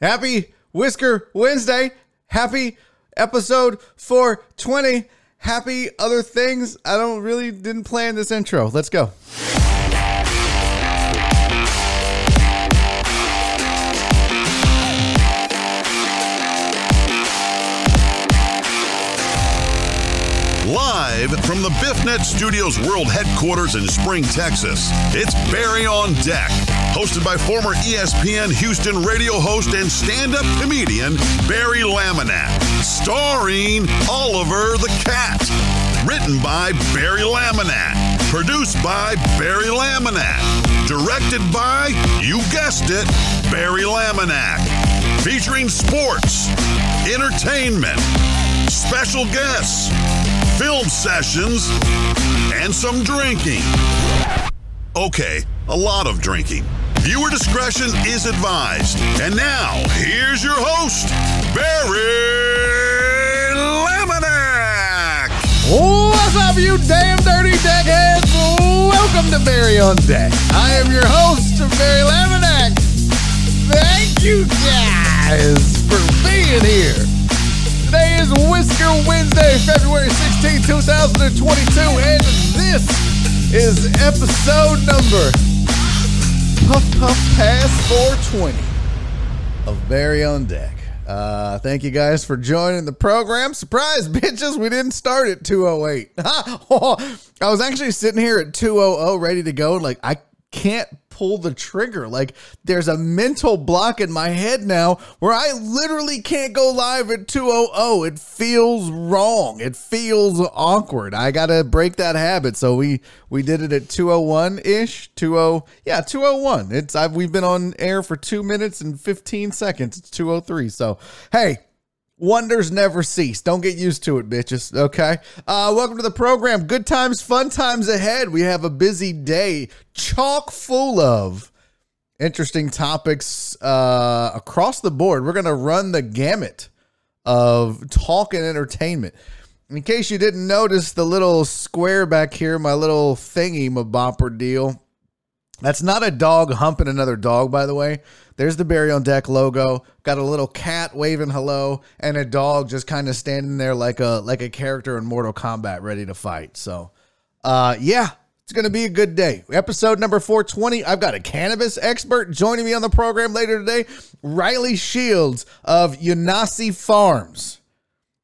Happy Whisker Wednesday. Happy episode 420. Happy other things. I don't really didn't plan this intro. Let's go. Live from the BiffNet Studios World Headquarters in Spring, Texas, it's Barry on Deck, hosted by former ESPN Houston radio host and stand up comedian Barry Laminack, starring Oliver the Cat. Written by Barry Laminack, produced by Barry Laminack, directed by, you guessed it, Barry Laminack, featuring sports, entertainment, special guests, film sessions, and some drinking. Okay, a lot of drinking. Viewer discretion is advised. And now, here's your host, Barry Laminack. What's up, you damn dirty deckheads? Welcome to Barry on Deck. I am your host, Barry Laminack. Thank you guys for being here. Today is Whisker Wednesday, February 16, 2022, and this is episode number Puff Puff Pass 420 of Barry on Deck. Uh, thank you guys for joining the program. Surprise, bitches, we didn't start at 208. I was actually sitting here at 200 ready to go. Like, I can't pull the trigger. Like, there's a mental block in my head now where I literally can't go live at 200. It feels wrong. It feels awkward. I got to break that habit. So we we did it at 201 ish. 20 yeah, 201. It's I've we've been on air for 2 minutes and 15 seconds. It's 203. So, hey, Wonders never cease. Don't get used to it, bitches. Okay. Uh, welcome to the program. Good times, fun times ahead. We have a busy day, chock full of interesting topics uh, across the board. We're going to run the gamut of talk and entertainment. In case you didn't notice the little square back here, my little thingy, my bopper deal. That's not a dog humping another dog, by the way. There's the Barry on Deck logo. Got a little cat waving hello, and a dog just kind of standing there like a like a character in Mortal Kombat, ready to fight. So, uh, yeah, it's gonna be a good day. Episode number 420. I've got a cannabis expert joining me on the program later today. Riley Shields of Unasi Farms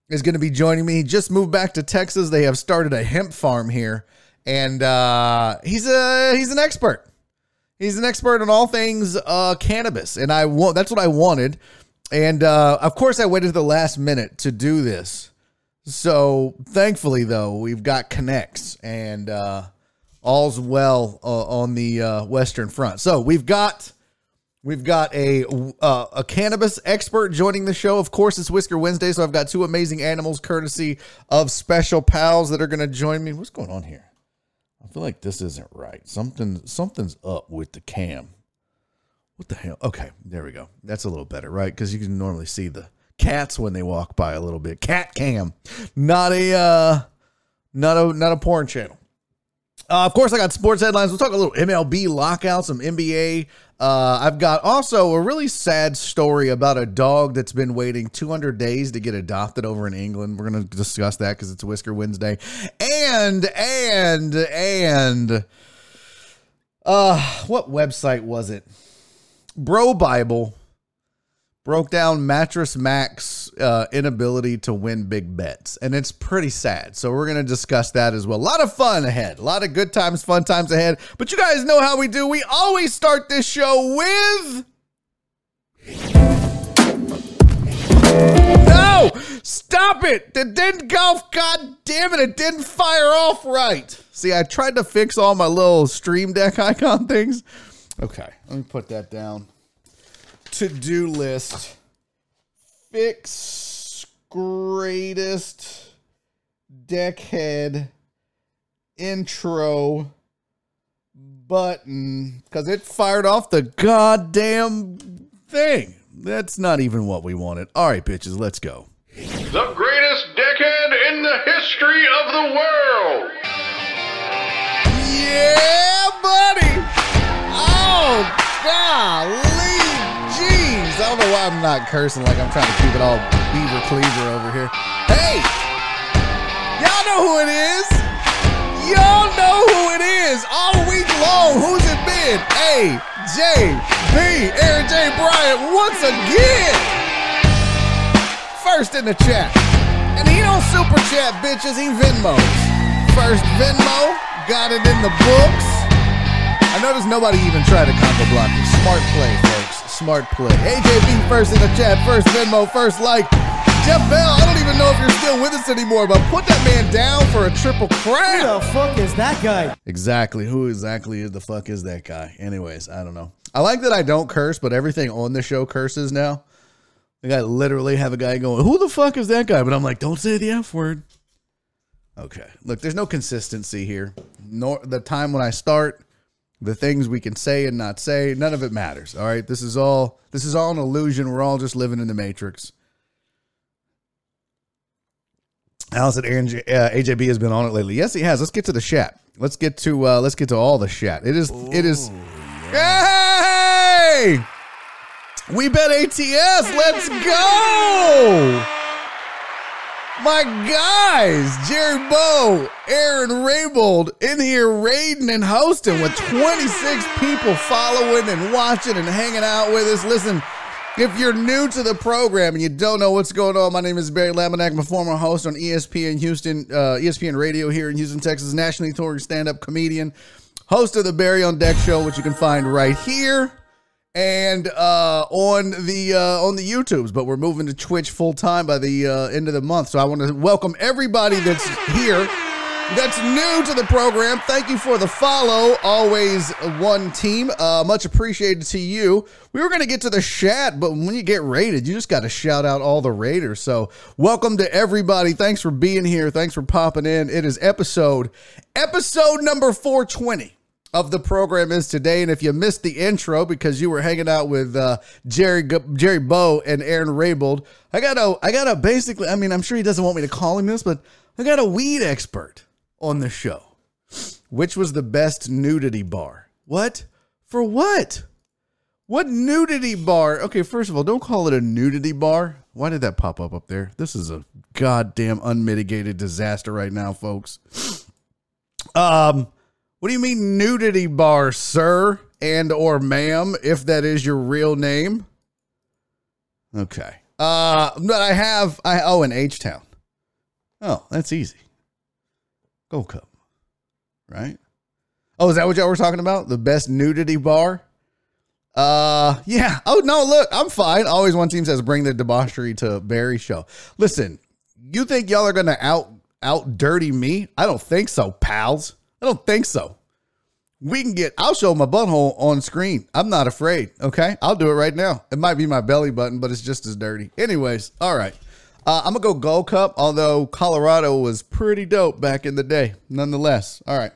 is to be joining me. He just moved back to Texas. They have started a hemp farm here, and uh, he's a he's an expert. He's an expert on all things uh, cannabis, and I want that's what I wanted. And uh, of course, I waited to the last minute to do this. So thankfully, though, we've got connects, and uh, all's well uh, on the uh, Western Front. So we've got we've got a uh, a cannabis expert joining the show. Of course, it's Whisker Wednesday, so I've got two amazing animals, courtesy of special pals that are going to join me. What's going on here? I feel like this isn't right. Something something's up with the cam. What the hell? Okay, there we go. That's a little better, right? Because you can normally see the cats when they walk by a little bit. Cat cam, not a uh, not a not a porn channel. Uh, of course, I got sports headlines. We'll talk a little MLB lockout, some NBA. Uh, I've got also a really sad story about a dog that's been waiting 200 days to get adopted over in England. We're going to discuss that because it's Whisker Wednesday. And, and, and, uh, what website was it? Bro Bible broke down Mattress Mac's uh, inability to win big bets, and it's pretty sad. So we're gonna discuss that as well. A lot of fun ahead, a lot of good times, fun times ahead. But you guys know how we do. We always start this show with. No! Stop it! It didn't go. God damn it! It didn't fire off right. See, I tried to fix all my little stream deck icon things. Okay, let me put that down to do list fix greatest deckhead intro button because it fired off the goddamn thing. That's not even what we wanted. All right, bitches, let's go. The greatest decade in the history of the world. Yeah, buddy. Oh, golly. I don't know why I'm not cursing like I'm trying to keep it all beaver cleaver over here. Hey, y'all know who it is. Y'all know who it is. All week long, who's it been? A, J, B, Aaron J. Bryant once again. First in the chat. And he don't super chat, bitches. He Venmos. First Venmo, got it in the books. I noticed nobody even tried to combo block me. Smart play, folks. Smart play. AJB first in the chat, first Venmo, first like. Jeff Bell, I don't even know if you're still with us anymore, but put that man down for a triple crown. Who the fuck is that guy? Exactly. Who exactly is the fuck is that guy? Anyways, I don't know. I like that I don't curse, but everything on the show curses now. Like I literally have a guy going, "Who the fuck is that guy?" But I'm like, "Don't say the f word." Okay. Look, there's no consistency here. Nor the time when I start, the things we can say and not say, none of it matters. All right. This is all. This is all an illusion. We're all just living in the matrix. Allison J- uh, AJB has been on it lately. Yes, he has. Let's get to the chat. Let's get to uh let's get to all the chat. It is it is Hey! We bet ATS. Let's go. My guys, Jerry Bow, Aaron Raybold in here raiding and hosting with 26 people following and watching and hanging out with us. Listen, if you're new to the program and you don't know what's going on, my name is Barry Laminack. I'm a former host on ESPN Houston, uh, ESPN Radio here in Houston, Texas, nationally touring stand-up comedian, host of the Barry on Deck Show, which you can find right here and uh, on the uh, on the YouTubes. But we're moving to Twitch full time by the uh, end of the month. So I want to welcome everybody that's here. That's new to the program. Thank you for the follow. Always one team. Uh, much appreciated to you. We were going to get to the chat, but when you get rated, you just got to shout out all the raiders. So, welcome to everybody. Thanks for being here. Thanks for popping in. It is episode episode number 420 of the program is today. And if you missed the intro because you were hanging out with uh, Jerry Jerry Bow and Aaron Raybold, I got a I got a basically. I mean, I'm sure he doesn't want me to call him this, but I got a weed expert on the show. Which was the best nudity bar? What for? What? What nudity bar? Okay, first of all, don't call it a nudity bar. Why did that pop up up there? This is a goddamn unmitigated disaster right now, folks. Um, what do you mean nudity bar, sir and or ma'am, if that is your real name? Okay. Uh, but I have I oh in H Town. Oh, that's easy. Gold Cup, right? Oh, is that what y'all were talking about? The best nudity bar? Uh, yeah. Oh no, look, I'm fine. Always one team says bring the debauchery to Barry show. Listen, you think y'all are gonna out out dirty me? I don't think so, pals. I don't think so. We can get, I'll show my butthole on screen. I'm not afraid. Okay. I'll do it right now. It might be my belly button, but it's just as dirty. Anyways, all right. Uh, I'm going to go Gold Cup, although Colorado was pretty dope back in the day, nonetheless. All right.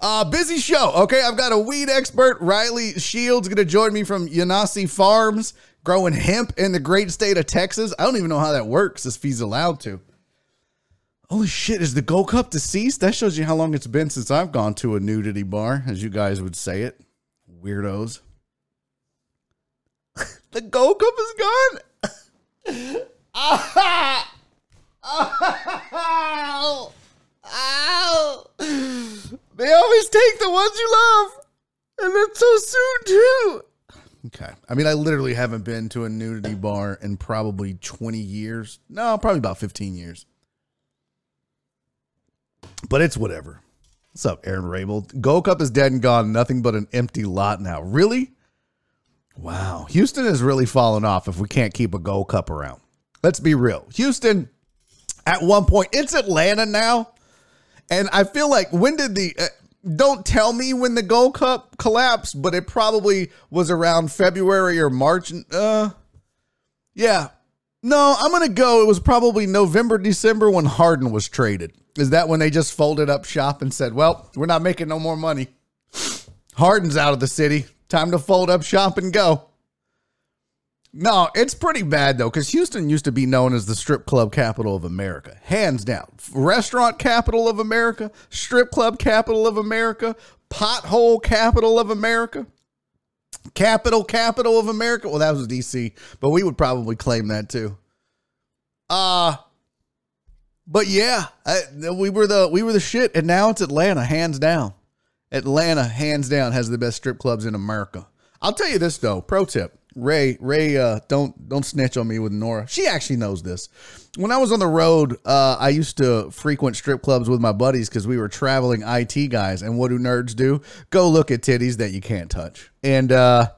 Uh, busy show. Okay. I've got a weed expert, Riley Shields, going to join me from Yanasi Farms, growing hemp in the great state of Texas. I don't even know how that works if he's allowed to. Holy shit, is the Gold Cup deceased? That shows you how long it's been since I've gone to a nudity bar, as you guys would say it. Weirdos. the Gold Cup is gone? Ow! Ow! They always take the ones you love. And that's so soon, too. Okay. I mean, I literally haven't been to a nudity bar in probably 20 years. No, probably about 15 years. But it's whatever. What's up, Aaron Rabel? Gold Cup is dead and gone. Nothing but an empty lot now. Really? Wow. Houston is really falling off if we can't keep a Gold Cup around. Let's be real. Houston, at one point, it's Atlanta now. And I feel like when did the. Uh, don't tell me when the Gold Cup collapsed, but it probably was around February or March. Uh, yeah. No, I'm going to go. It was probably November, December when Harden was traded. Is that when they just folded up shop and said, well, we're not making no more money? Harden's out of the city. Time to fold up shop and go. No, it's pretty bad though, because Houston used to be known as the strip club capital of America, hands down. Restaurant capital of America, strip club capital of America, pothole capital of America. Capital capital of America. Well, that was DC, but we would probably claim that too. Uh but yeah, I, we were the we were the shit, and now it's Atlanta, hands down. Atlanta, hands down, has the best strip clubs in America. I'll tell you this though, pro tip: Ray, Ray, uh, don't don't snitch on me with Nora. She actually knows this. When I was on the road, uh, I used to frequent strip clubs with my buddies because we were traveling IT guys. And what do nerds do? Go look at titties that you can't touch. And uh,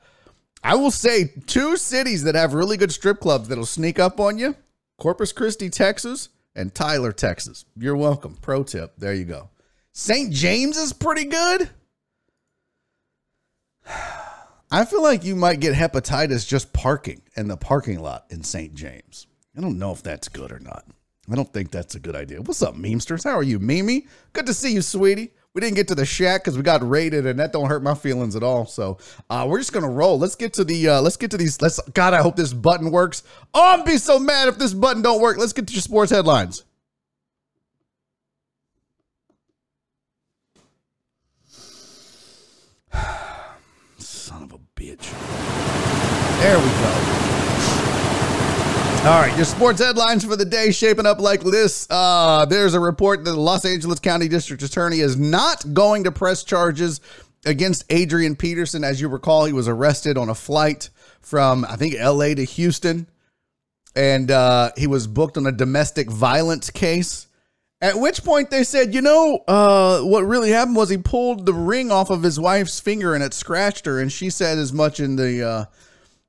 I will say two cities that have really good strip clubs that'll sneak up on you: Corpus Christi, Texas, and Tyler, Texas. You're welcome. Pro tip. There you go. St. James is pretty good. I feel like you might get hepatitis just parking in the parking lot in St. James. I don't know if that's good or not. I don't think that's a good idea. What's up, memesters? How are you, Mimi? Good to see you, sweetie. We didn't get to the shack because we got raided, and that don't hurt my feelings at all. So uh, we're just gonna roll. Let's get to the. Uh, let's get to these. Let's. God, I hope this button works. Oh, I'm be so mad if this button don't work. Let's get to your sports headlines. Son of a bitch. There we go. All right, your sports headlines for the day shaping up like this. Uh, there's a report that the Los Angeles County District Attorney is not going to press charges against Adrian Peterson. As you recall, he was arrested on a flight from, I think, LA to Houston, and uh, he was booked on a domestic violence case. At which point they said, you know, uh, what really happened was he pulled the ring off of his wife's finger and it scratched her, and she said as much in the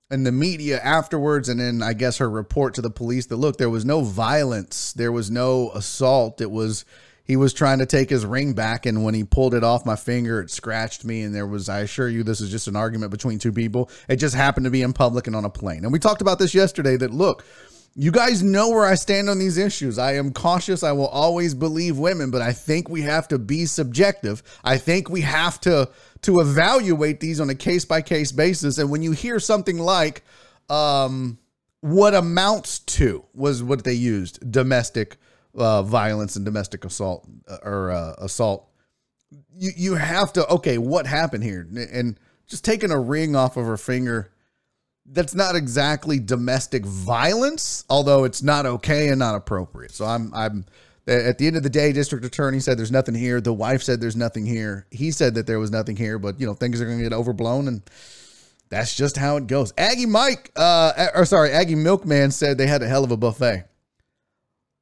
in the media afterwards, and then I guess her report to the police that look, there was no violence, there was no assault. It was he was trying to take his ring back, and when he pulled it off my finger, it scratched me. And there was, I assure you, this is just an argument between two people. It just happened to be in public and on a plane. And we talked about this yesterday. That look you guys know where I stand on these issues. I am cautious. I will always believe women, but I think we have to be subjective. I think we have to to evaluate these on a case by case basis. And when you hear something like um, what amounts to was what they used domestic uh, violence and domestic assault uh, or uh, assault, you you have to okay, what happened here? And just taking a ring off of her finger that's not exactly domestic violence, although it's not okay and not appropriate. So I'm I'm at the end of the day, district attorney said there's nothing here. The wife said there's nothing here. He said that there was nothing here, but you know things are going to get overblown, and that's just how it goes. Aggie Mike, uh, or sorry, Aggie Milkman said they had a hell of a buffet.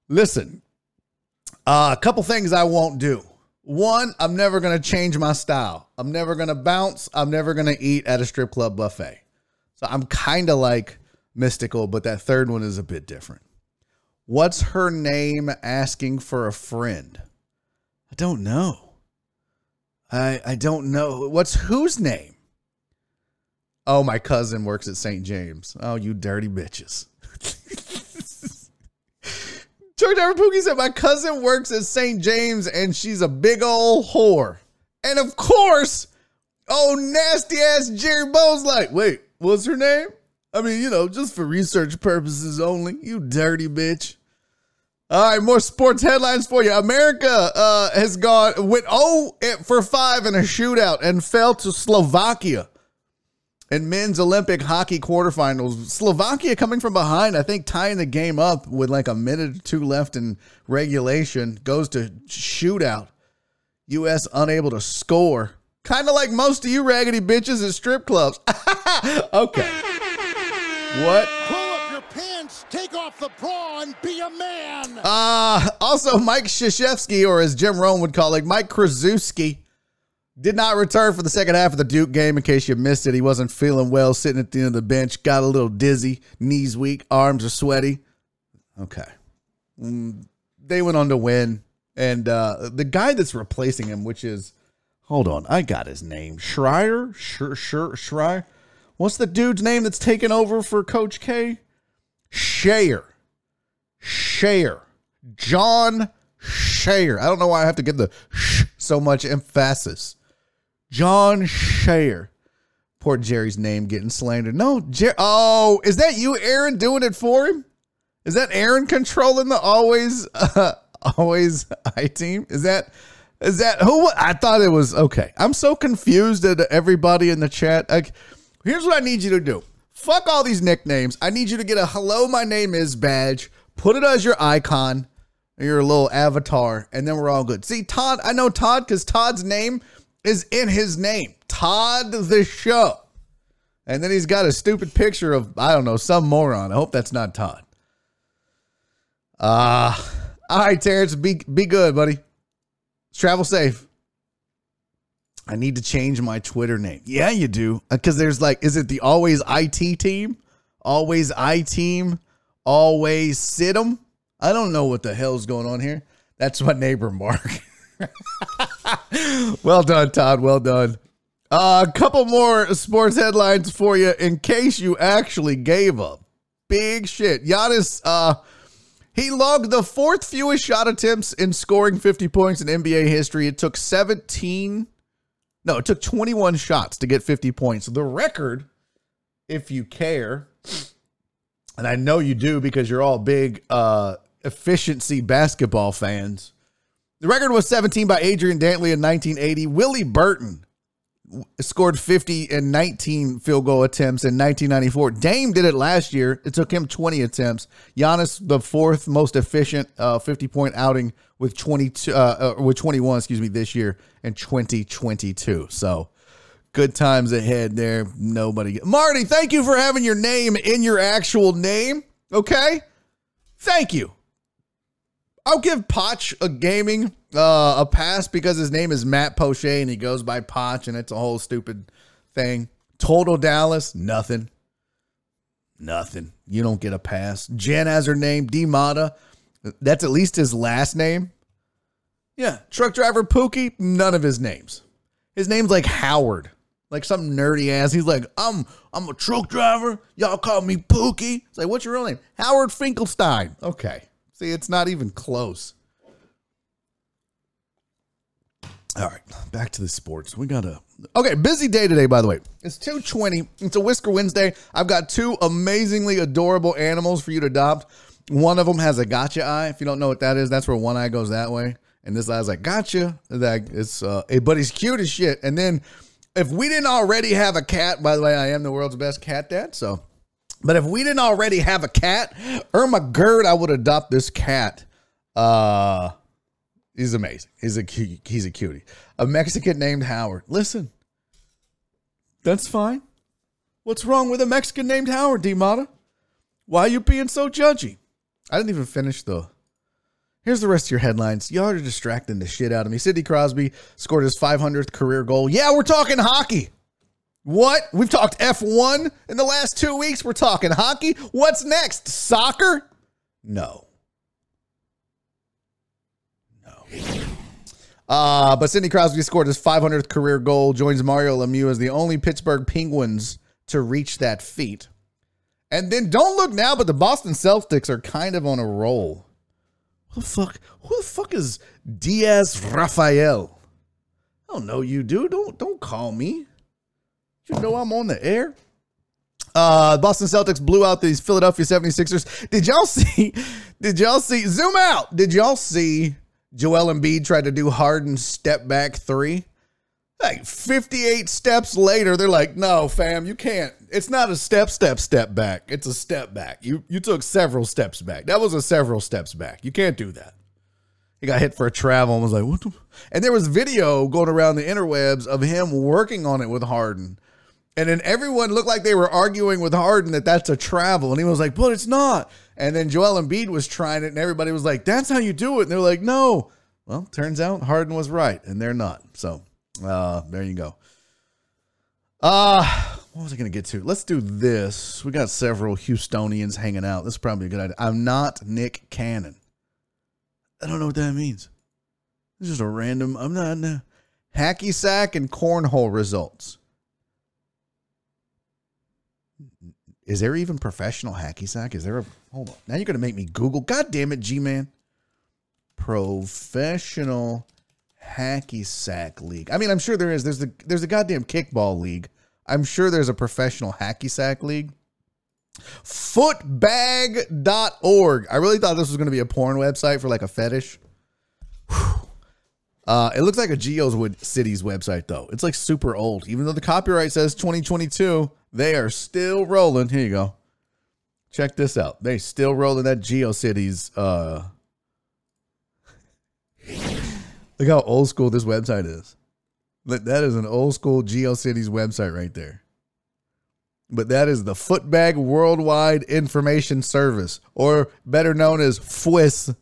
Listen, uh, a couple things I won't do. One, I'm never going to change my style. I'm never going to bounce. I'm never going to eat at a strip club buffet. So I'm kind of like mystical, but that third one is a bit different. What's her name asking for a friend? I don't know. I I don't know. What's whose name? Oh, my cousin works at St. James. Oh, you dirty bitches. George Pookie said, My cousin works at St. James and she's a big old whore. And of course, oh, nasty ass Jerry Bo's like, Wait, what's her name? I mean, you know, just for research purposes only. You dirty bitch. All right, more sports headlines for you. America uh, has gone went 0 for 5 in a shootout and fell to Slovakia in men's Olympic hockey quarterfinals. Slovakia coming from behind, I think tying the game up with like a minute or two left in regulation, goes to shootout. U.S. unable to score. Kind of like most of you raggedy bitches at strip clubs. okay. What? Pull up your pants, take off the bra, and be a man. Uh, also, Mike Krzyzewski, or as Jim Rome would call it, Mike Krzyzewski, did not return for the second half of the Duke game. In case you missed it, he wasn't feeling well, sitting at the end of the bench, got a little dizzy, knees weak, arms are sweaty. Okay. Mm, they went on to win. And uh, the guy that's replacing him, which is Hold on, I got his name. Schreier? Sure, Schreier. What's the dude's name that's taken over for Coach K? Scheyer. Scheyer. Jon Scheyer. I don't know why I have to give the sh so much emphasis. Jon Scheyer. Poor Jerry's name getting slandered. No, Jer- oh, is that you, Aaron, doing it for him? Is that Aaron controlling the always, uh, always I team? Is that is that who? I thought it was okay. I'm so confused at everybody in the chat. Like, Here's what I need you to do. Fuck all these nicknames. I need you to get a hello, my name is badge. Put it as your icon, your little avatar, and then we're all good. See, Todd, I know Todd because Todd's name is in his name. Todd the show. And then he's got a stupid picture of, I don't know, some moron. I hope that's not Todd. Uh all right, Terrence, be be good, buddy. Travel safe. I need to change my Twitter name. Yeah, you do. Because there's like, is it the always IT team? Always I team? Always sit 'em? I don't know what the hell's going on here. That's my neighbor, Mark. well done, Todd. Well done. Uh, a couple more sports headlines for you in case you actually gave up. Big shit. Giannis, uh, he logged the fourth fewest shot attempts in scoring 50 points in NBA history. It took 17, no, it took 21 shots to get 50 points. The record, if you care, and I know you do because you're all big uh, efficiency basketball fans. The record was 17 by Adrian Dantley in 1980. Willie Burton scored 50 and 19 field goal attempts in 1994. Dame did it last year. It took him 20 attempts. Giannis, the fourth most efficient uh, 50 point outing with 22 uh, uh, with 21, excuse me, this year in 2022. So good times ahead there. Nobody. Marty, thank you for having your name in your actual name. Okay, thank you. I'll give Potch a gaming uh, a pass because his name is Matt Poche and he goes by Potch and it's a whole stupid thing. Total Dallas, nothing. Nothing. You don't get a pass. Jen has her name, D Mata. That's at least his last name. Yeah. Truck driver Pookie, none of his names. His name's like Howard. Like some nerdy ass. He's like, I'm I'm a truck driver. Y'all call me Pookie. It's like, what's your real name? Howard Finkelstein. Okay. See, it's not even close. All right, back to the sports. We got a okay busy day today. By the way, it's two twenty. It's a Whisker Wednesday. I've got two amazingly adorable animals for you to adopt. One of them has a gotcha eye. If you don't know what that is, that's where one eye goes that way, and this eye's like gotcha. That it's uh, but he's cute as shit. And then if we didn't already have a cat, by the way, I am the world's best cat dad. So but if we didn't already have a cat, Irma Gerd, I would adopt this cat. Uh he's amazing. He's a he's a cutie. A Mexican named Howard. Listen, that's fine. What's wrong with a Mexican named Howard, Mata? Why are you being so judgy? I didn't even finish the. Here's the rest of your headlines. Y'all are distracting the shit out of me. Sidney Crosby scored his 500th career goal. Yeah, we're talking hockey. What? We've talked F1 in the last two weeks. We're talking hockey. What's next? Soccer? No. No. Uh, but Sidney Crosby scored his 500th career goal, joins Mario Lemieux as the only Pittsburgh Penguins to reach that feat. And then don't look now, but the Boston Celtics are kind of on a roll. Who the fuck? Who the fuck is Diaz Rafael? I don't know you, dude. Don't don't call me. You know I'm on the air. Uh, Boston Celtics blew out these Philadelphia 76ers. Did y'all see? Did y'all see? Zoom out. Did y'all see Joel Embiid try to do Harden step back three? Like 58 steps later, they're like, no, fam, you can't. It's not a step, step, step back. It's a step back. You you took several steps back. That was a several steps back. You can't do that. He got hit for a travel and was like, what the? And there was video going around the interwebs of him working on it with Harden and then everyone looked like they were arguing with Harden that that's a travel. And he was like, but it's not. And then Joel Embiid was trying it, and everybody was like, that's how you do it. And they're like, no. Well, turns out Harden was right, and they're not. So uh, there you go. Uh, what was I going to get to? Let's do this. We got several Houstonians hanging out. This is probably a good idea. I'm not Nick Cannon. I don't know what that means. It's just a random, I'm not, no. hacky sack and cornhole results. Is there even professional hacky sack? Is there a hold on? Now you're gonna make me Google. God damn it, G Man. Professional hacky sack league. I mean, I'm sure there is. There's the there's a goddamn kickball league. I'm sure there's a professional hacky sack league. Footbag.org. I really thought this was to be a porn website for like a fetish. Uh, it looks like a Geo's Cities website though. It's like super old, even though the copyright says 2022. They are still rolling. Here you go. Check this out. They still rolling that GeoCities. Uh, look how old school this website is. That is an old school GeoCities website right there. But that is the Footbag Worldwide Information Service, or better known as FWIS.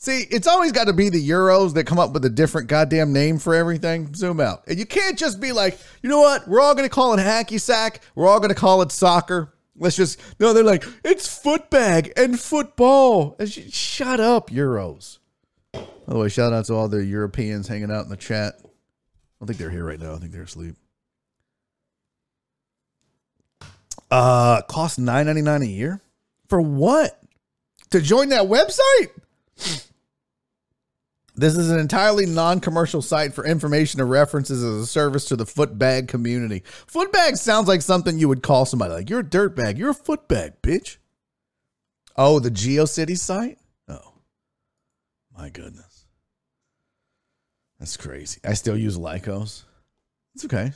See, it's always got to be the Euros that come up with a different goddamn name for everything. Zoom out. And you can't just be like, you know what? We're all going to call it hacky sack. We're all going to call it soccer. Let's just, no, they're like, it's footbag and football. And sh- shut up, Euros. By the way, shout out to all the Europeans hanging out in the chat. I don't think they're here right now. I think they're asleep. Uh, cost nine ninety nine a year for what? To join that website? This is an entirely non-commercial site for information and references as a service to the footbag community. Footbag sounds like something you would call somebody like you're a dirtbag. You're a footbag, bitch. Oh, the GeoCities site? Oh, my goodness, that's crazy. I still use Lycos. It's okay.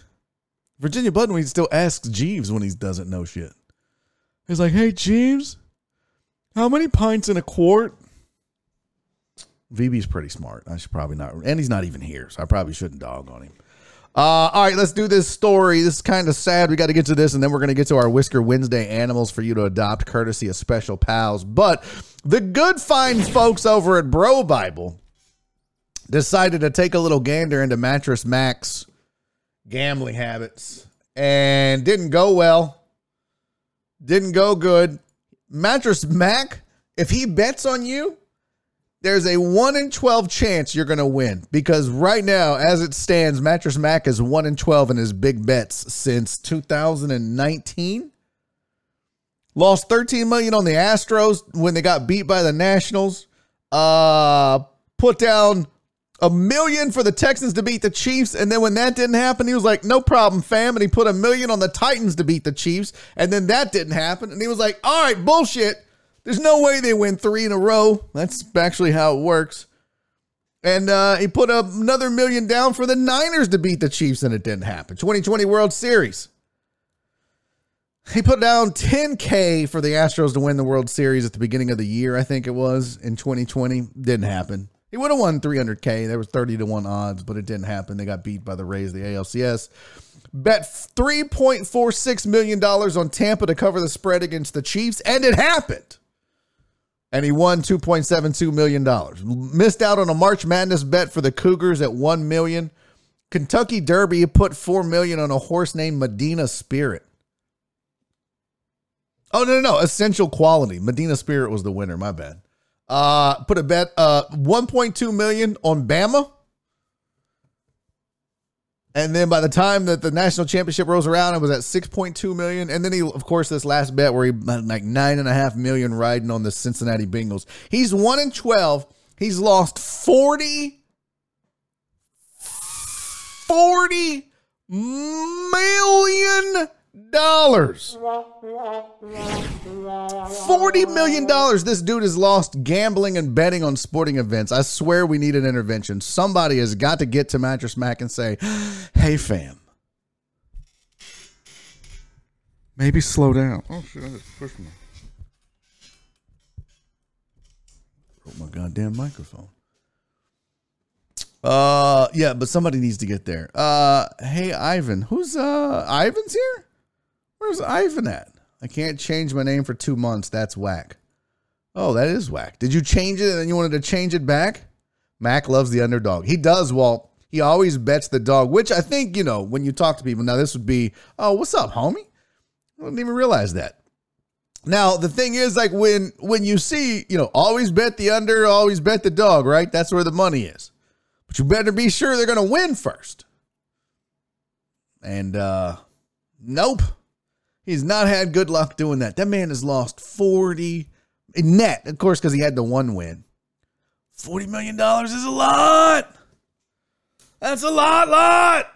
Virginia Buttonweed still asks Jeeves when he doesn't know shit. He's like, "Hey Jeeves, how many pints in a quart?" VB's pretty smart. I should probably not, and he's not even here, so I probably shouldn't dog on him. Uh, all right, let's do this story. This is kind of sad. We got to get to this, and then we're going to get to our Whisker Wednesday animals for you to adopt, courtesy of Special Pals. But the good fine folks over at Bro Bible decided to take a little gander into Mattress Mac's gambling habits, and didn't go well. Didn't go good. Mattress Mac, if he bets on you, there's a 1 in 12 chance you're going to win because right now as it stands mattress mac is 1 in 12 in his big bets since 2019 lost 13 million on the astros when they got beat by the nationals. Uh put down a million for the texans to beat the chiefs and then when that didn't happen he was like no problem fam and he put a million on the titans to beat the chiefs and then that didn't happen and he was like all right bullshit there's no way they win three in a row. That's actually how it works. And uh, he put up another million down for the Niners to beat the Chiefs, and it didn't happen. 2020 World Series. He put down 10K for the Astros to win the World Series at the beginning of the year, I think it was, in 2020. Didn't happen. He would have won 300K. There was 30 to 1 odds, but it didn't happen. They got beat by the Rays, the ALCS. Bet $3.46 million on Tampa to cover the spread against the Chiefs, and it happened and he won $2.72 million. Missed out on a March Madness bet for the Cougars at 1 million. Kentucky Derby put 4 million on a horse named Medina Spirit. Oh no, no, no. Essential quality. Medina Spirit was the winner, my bad. Uh put a bet uh 1.2 million on Bama. And then by the time that the national championship rolls around, it was at 6.2 million. And then he, of course, this last bet where he like nine and a half million riding on the Cincinnati Bengals. He's one in 12. He's lost 40, 40 million dollars. $40 million this dude has lost gambling and betting on sporting events. I swear we need an intervention. Somebody has got to get to Mattress Mac and say, hey, fam. Maybe slow down. Oh, shit. I just pushed my. Broke my goddamn microphone. Uh, yeah, but somebody needs to get there. Uh, hey, Ivan. Who's, uh, Ivan's here? Where's Ivan at? I can't change my name for two months. That's whack. Oh, that is whack. Did you change it and then you wanted to change it back? Mac loves the underdog. He does, Walt. He always bets the dog, which I think, you know, when you talk to people, now this would be, oh, what's up, homie? I didn't even realize that. Now, the thing is, like when when you see, you know, always bet the under, always bet the dog, right? That's where the money is. But you better be sure they're gonna win first. And uh nope. He's not had good luck doing that. That man has lost 40 net, of course, because he had the one win. $40 million is a lot. That's a lot, lot.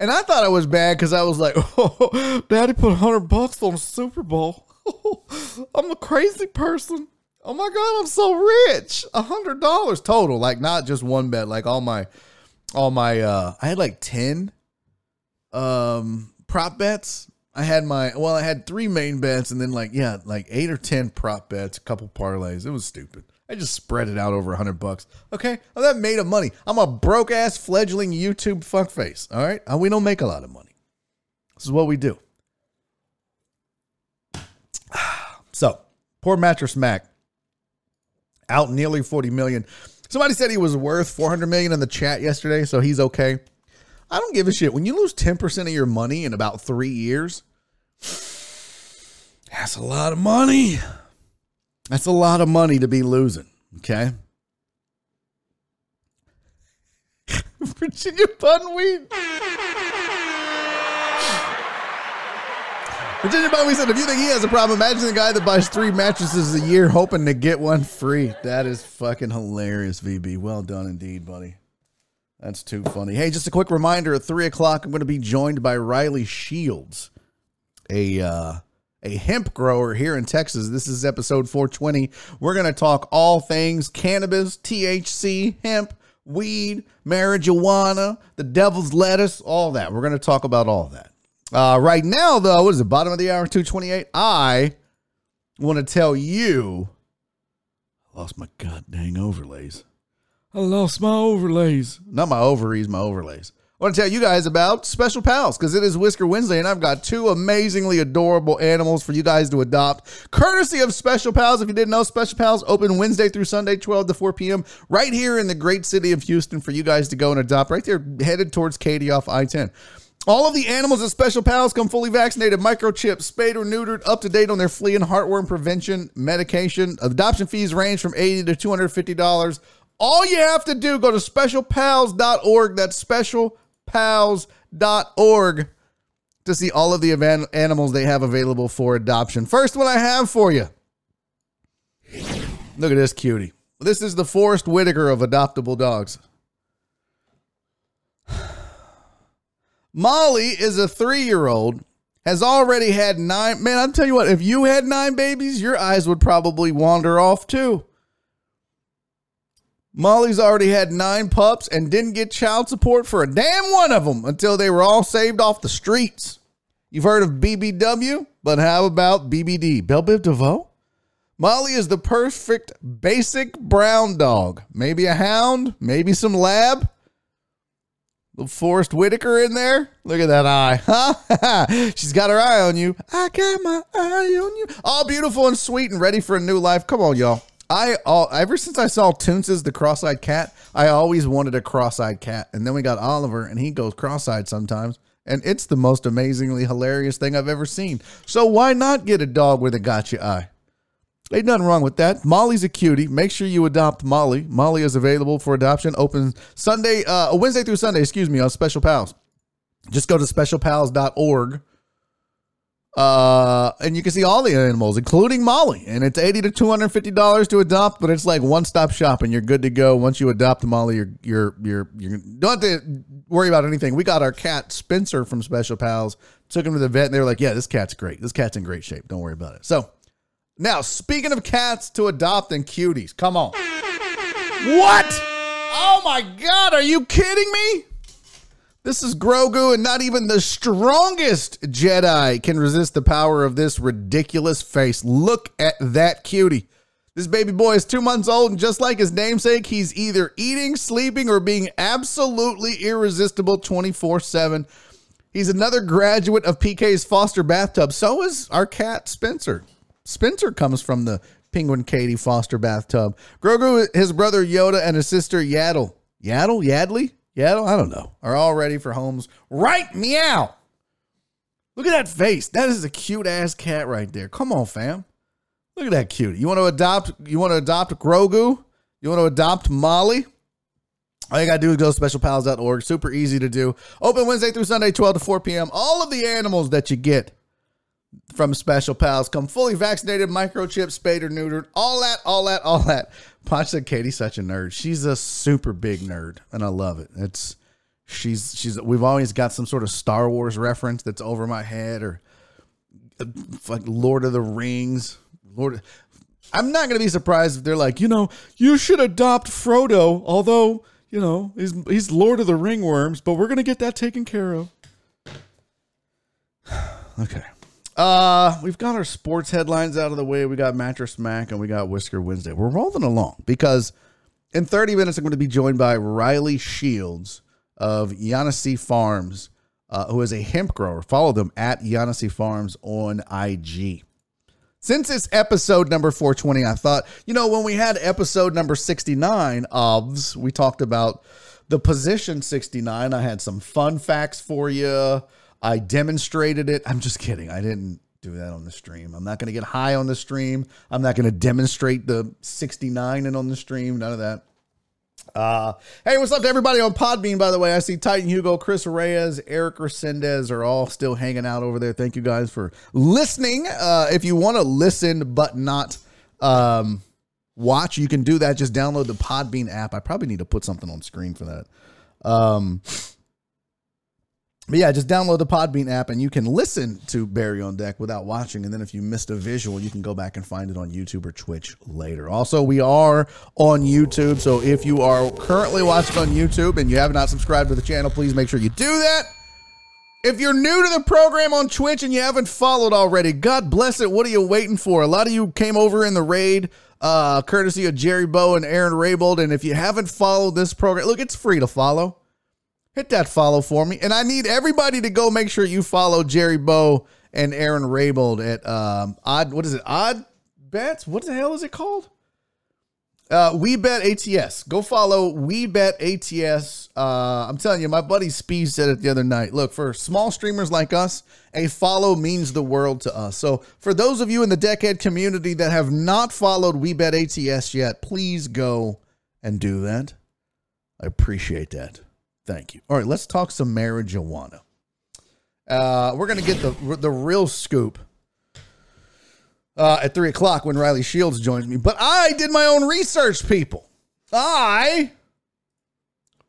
And I thought it was bad because I was like, oh, Daddy put 100 bucks on Super Bowl. I'm a crazy person. Oh my God, I'm so rich. $100 total. Like, not just one bet, like all my, all my, uh, I had like 10 um, prop bets. I had my well, I had three main bets and then like yeah, like eight or ten prop bets, a couple parlays. It was stupid. I just spread it out over a hundred bucks. Okay, well, that made of money. I'm a broke ass fledgling YouTube fuckface. All right, Uh, we don't make a lot of money. This is what we do. So, poor mattress Mac out nearly 40 million. Somebody said he was worth 400 million in the chat yesterday, so he's okay. I don't give a shit. When you lose 10% of your money in about three years, that's a lot of money. That's a lot of money to be losing. Okay. Virginia Bunweed. Virginia Bunweed said, if you think he has a problem, imagine the guy that buys three mattresses a year hoping to get one free. That is fucking hilarious, VB. Well done indeed, buddy. That's too funny. Hey, just a quick reminder: at three o'clock, I'm going to be joined by Riley Shields, a uh, a hemp grower here in Texas. This is episode 420. We're going to talk all things cannabis, THC, hemp, weed, marijuana, the devil's lettuce, all that. We're going to talk about all that. Uh, right now, though, what is the bottom of the hour? 228. I want to tell you, I lost my god dang overlays. I lost my overlays. Not my ovaries, my overlays. I want to tell you guys about Special Pals because it is Whisker Wednesday and I've got two amazingly adorable animals for you guys to adopt. Courtesy of Special Pals. If you didn't know, Special Pals open Wednesday through Sunday, 12 to 4 p.m. right here in the great city of Houston for you guys to go and adopt right there headed towards Katy off I 10. All of the animals at Special Pals come fully vaccinated, microchipped, spayed or neutered, up to date on their flea and heartworm prevention medication. Adoption fees range from 80 to $250. All you have to do, go to specialpals.org. That's specialpals.org to see all of the animals they have available for adoption. First one I have for you. Look at this cutie. This is the Forest Whitaker of adoptable dogs. Molly is a three year old, has already had nine. Man, I'll tell you what, if you had nine babies, your eyes would probably wander off too. Molly's already had nine pups and didn't get child support for a damn one of them until they were all saved off the streets. You've heard of BBW, but how about BBD? Bell Biv DeVoe? Molly is the perfect basic brown dog. Maybe a hound, maybe some lab. Little Forest Whitaker in there. Look at that eye. Huh? She's got her eye on you. I got my eye on you. All beautiful and sweet and ready for a new life. Come on, y'all. I all ever since I saw Toonces the cross-eyed cat, I always wanted a cross-eyed cat. And then we got Oliver, and he goes cross-eyed sometimes. And it's the most amazingly hilarious thing I've ever seen. So why not get a dog with a gotcha eye? Ain't nothing wrong with that. Molly's a cutie. Make sure you adopt Molly. Molly is available for adoption. Open Sunday, uh, Wednesday through Sunday, excuse me, on Special Pals. Just go to specialpals.org. Uh, and you can see all the animals, including Molly. And it's eighty to two hundred fifty dollars to adopt, but it's like one stop shopping. You're good to go. Once you adopt Molly, you're you're you're you don't have to worry about anything. We got our cat Spencer from Special Pals. Took him to the vet, and they were like, "Yeah, this cat's great. This cat's in great shape. Don't worry about it." So now, speaking of cats to adopt and cuties, come on. What? Oh my God, are you kidding me? This is Grogu, and not even the strongest Jedi can resist the power of this ridiculous face. Look at that cutie. This baby boy is two months old, and just like his namesake, he's either eating, sleeping, or being absolutely irresistible 24 7. He's another graduate of PK's foster bathtub. So is our cat, Spencer. Spencer comes from the Penguin Katie foster bathtub. Grogu, his brother Yoda, and his sister Yaddle. Yaddle? Yadley? Yaddle? I don't know. Are all ready for homes. Right meow. Look at that face. That is a cute ass cat right there. Come on, fam. Look at that cute. You want to adopt you want to adopt Grogu? You want to adopt Molly? All you gotta do is go to specialpals.org. Super easy to do. Open Wednesday through Sunday, 12 to 4 p.m. All of the animals that you get from Special Pals come fully vaccinated, microchip, spayed or neutered, all that, all that, all that. Ponch said Katie's such a nerd. She's a super big nerd, and I love it. It's she's she's we've always got some sort of Star Wars reference that's over my head, or uh, like Lord of the Rings. Lord, I'm not gonna be surprised if they're like, you know, you should adopt Frodo, although you know he's he's Lord of the Ringworms, but we're gonna get that taken care of. Okay. Uh, we've got our sports headlines out of the way. We got Mattress Mac and we got Whisker Wednesday. We're rolling along because in 30 minutes, I'm going to be joined by Riley Shields of Yanasi Farms, uh, who is a hemp grower. Follow them at Yanasi Farms on IG. Since it's episode number 420, I thought, you know, when we had episode number 69 ofs, we talked about the position 69. I had some fun facts for you. I demonstrated it. I'm just kidding. I didn't do that on the stream. I'm not going to get high on the stream. I'm not going to demonstrate the 69 and on the stream. None of that. Uh, hey, what's up to everybody on Podbean, by the way? I see Titan Hugo, Chris Reyes, Eric Resendez are all still hanging out over there. Thank you guys for listening. Uh, if you want to listen but not um, watch, you can do that. Just download the Podbean app. I probably need to put something on screen for that. Um, but yeah, just download the Podbean app and you can listen to Barry on Deck without watching. And then if you missed a visual, you can go back and find it on YouTube or Twitch later. Also, we are on YouTube. So if you are currently watching on YouTube and you have not subscribed to the channel, please make sure you do that. If you're new to the program on Twitch and you haven't followed already, God bless it. What are you waiting for? A lot of you came over in the raid, uh, courtesy of Jerry Bow and Aaron Raybold. And if you haven't followed this program, look, it's free to follow hit that follow for me. And I need everybody to go make sure you follow Jerry Bow and Aaron Raybold at um odd what is it? Odd bets? What the hell is it called? Uh We Bet ATS. Go follow We Bet ATS. Uh I'm telling you, my buddy Speed said it the other night. Look, for small streamers like us, a follow means the world to us. So for those of you in the Deckhead community that have not followed We Bet ATS yet, please go and do that. I appreciate that. Thank you. All right, let's talk some marijuana. Uh, we're gonna get the the real scoop uh, at three o'clock when Riley Shields joins me. But I did my own research, people. I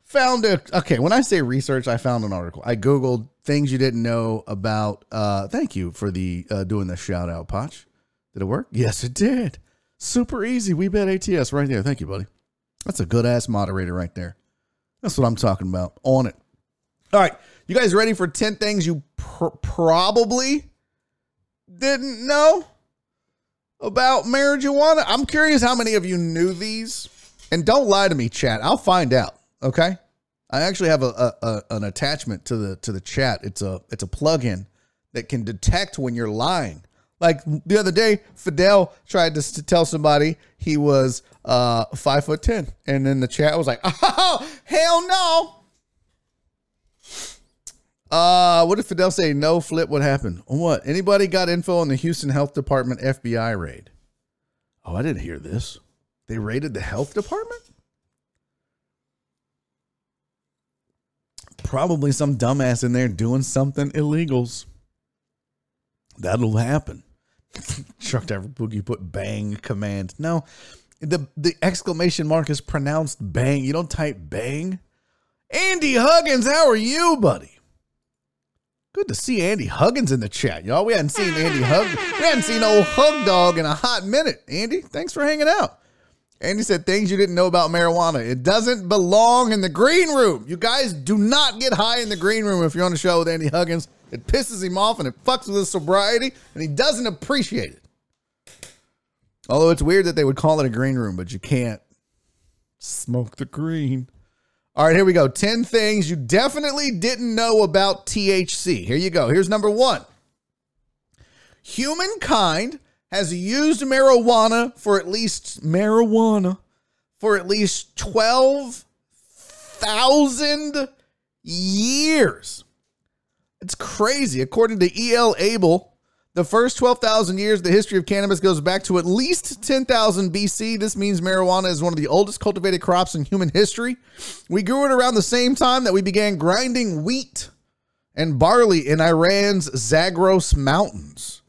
found it. Okay, when I say research, I found an article. I googled things you didn't know about. Uh, thank you for the uh, doing the shout out, Potch. Did it work? Yes, it did. Super easy. We bet ATS right there. Thank you, buddy. That's a good ass moderator right there. That's what I'm talking about. On it. All right. You guys ready for 10 things you pr- probably didn't know about marijuana? I'm curious how many of you knew these. And don't lie to me, chat. I'll find out. Okay. I actually have a, a, a an attachment to the to the chat. It's a it's a plugin that can detect when you're lying. Like the other day, Fidel tried to, to tell somebody he was uh, five foot ten, and then the chat was like, "Oh hell no!" Uh, what did Fidel say? No flip. What happened? What? Anybody got info on the Houston Health Department FBI raid? Oh, I didn't hear this. They raided the health department. Probably some dumbass in there doing something illegals. That'll happen. Truck driver boogie put bang command. No, the the exclamation mark is pronounced bang. You don't type bang. Andy Huggins, how are you, buddy? Good to see Andy Huggins in the chat, y'all. We hadn't seen Andy Hug. We hadn't seen old Hug Dog in a hot minute. Andy, thanks for hanging out. Andy said things you didn't know about marijuana. It doesn't belong in the green room. You guys do not get high in the green room if you're on a show with Andy Huggins. It pisses him off and it fucks with his sobriety, and he doesn't appreciate it. Although it's weird that they would call it a green room, but you can't smoke the green. All right, here we go. 10 things you definitely didn't know about THC. Here you go. Here's number one Humankind has used marijuana for at least marijuana for at least 12,000 years. It's crazy. According to E.L. Abel, the first 12,000 years, the history of cannabis goes back to at least 10,000 BC. This means marijuana is one of the oldest cultivated crops in human history. We grew it around the same time that we began grinding wheat and barley in Iran's Zagros Mountains.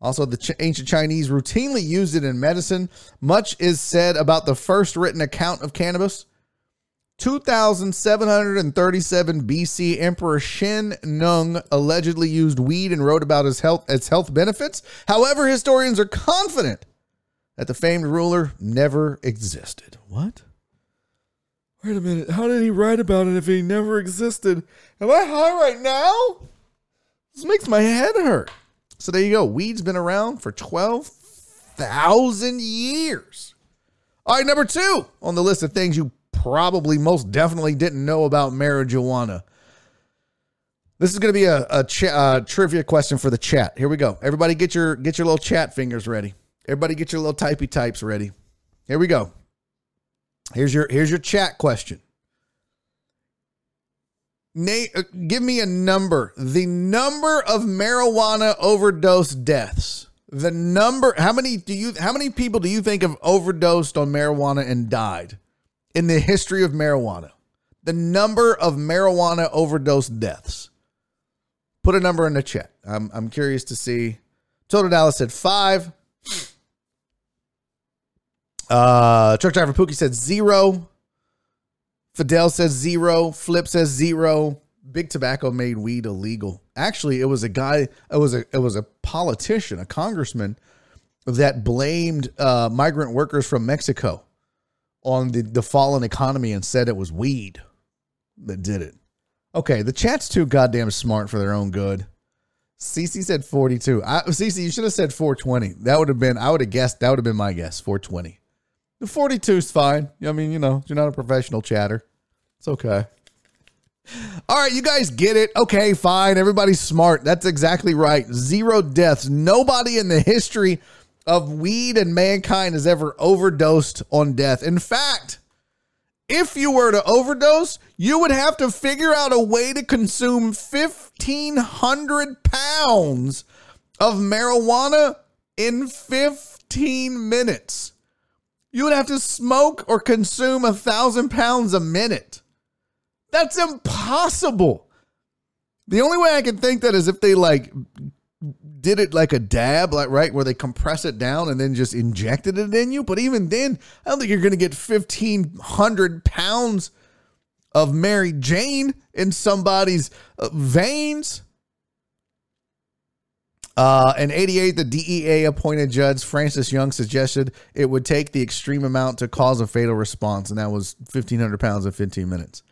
Also, the Ch- ancient Chinese routinely used it in medicine. Much is said about the first written account of cannabis. 2737 BC, Emperor Shen Nung allegedly used weed and wrote about his health its health benefits. However, historians are confident that the famed ruler never existed. What? Wait a minute. How did he write about it if he never existed? Am I high right now? This makes my head hurt. So there you go. Weed's been around for 12,000 years. All right, number two on the list of things you probably most definitely didn't know about marijuana. This is going to be a, a cha- uh, trivia question for the chat. Here we go. Everybody, get your get your little chat fingers ready. Everybody, get your little typey types ready. Here we go. Here's your here's your chat question. Nate, uh, give me a number. The number of marijuana overdose deaths. The number. How many do you? How many people do you think have overdosed on marijuana and died in the history of marijuana? The number of marijuana overdose deaths. Put a number in the chat. I'm I'm curious to see. Total Dallas said five. Uh, truck driver Pookie said zero. Fidel says zero. Flip says zero. Big Tobacco made weed illegal. Actually, it was a guy. It was a it was a politician, a congressman, that blamed uh, migrant workers from Mexico on the the fallen economy and said it was weed that did it. Okay, the chat's too goddamn smart for their own good. CC said 42. I, CC, you should have said 420. That would have been, I would have guessed, that would have been my guess, 420. The 42 is fine. I mean, you know, you're not a professional chatter. It's okay. All right, you guys get it. Okay, fine. Everybody's smart. That's exactly right. Zero deaths. Nobody in the history of weed and mankind has ever overdosed on death. In fact, if you were to overdose, you would have to figure out a way to consume 1,500 pounds of marijuana in 15 minutes. You would have to smoke or consume a thousand pounds a minute. That's impossible. The only way I can think that is if they like did it like a dab, like right where they compress it down and then just injected it in you. But even then, I don't think you're going to get 1,500 pounds of Mary Jane in somebody's uh, veins. Uh, in 88, the DEA appointed judge Francis Young suggested it would take the extreme amount to cause a fatal response, and that was 1,500 pounds in 15 minutes.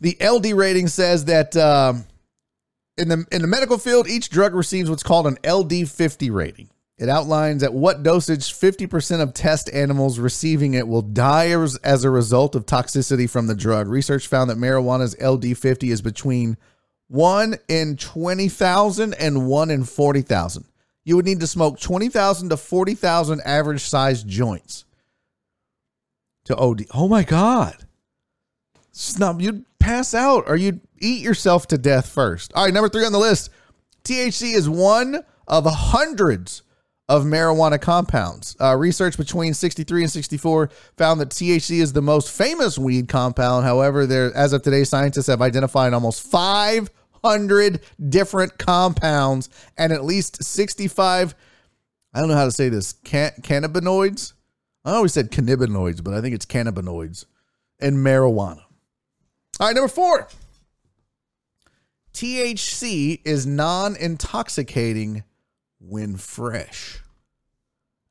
The LD rating says that um, in the in the medical field, each drug receives what's called an LD50 rating. It outlines at what dosage 50% of test animals receiving it will die as, a result of toxicity from the drug. Research found that marijuana's LD50 is between 1 in 20,000 and 1 in 40,000. You would need to smoke 20,000 to 40,000 average sized joints to OD. Oh my God. Not, you'd pass out or you'd eat yourself to death first. All right, number three on the list THC is one of hundreds of marijuana compounds. Uh, research between 63 and 64 found that THC is the most famous weed compound. However, there, as of today, scientists have identified almost 500 different compounds and at least 65. I don't know how to say this. Can- cannabinoids. I always said cannabinoids, but I think it's cannabinoids and marijuana. All right, number four. THC is non intoxicating when fresh.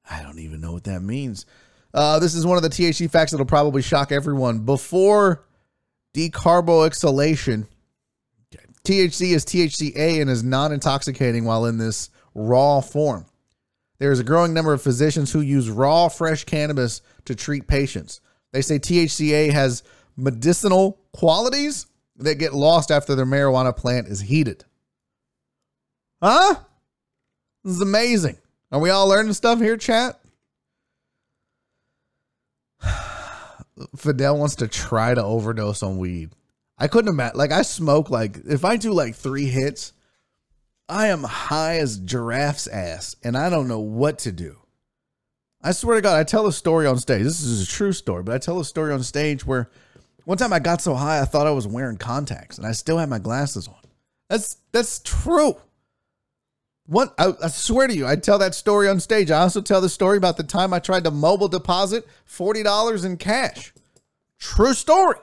I don't even know what that means. Uh, this is one of the THC facts that'll probably shock everyone. Before decarboxylation, THC is THCA and is non intoxicating while in this raw form. There is a growing number of physicians who use raw, fresh cannabis to treat patients. They say THCA has medicinal qualities that get lost after their marijuana plant is heated. Huh? This is amazing. Are we all learning stuff here, chat? Fidel wants to try to overdose on weed. I couldn't imagine. Like, I smoke, like, if I do like three hits, I am high as giraffe's ass and I don't know what to do. I swear to God, I tell a story on stage. This is a true story, but I tell a story on stage where one time I got so high I thought I was wearing contacts and I still had my glasses on. That's that's true. What I, I, swear to you, I tell that story on stage. I also tell the story about the time I tried to mobile deposit forty dollars in cash. True story.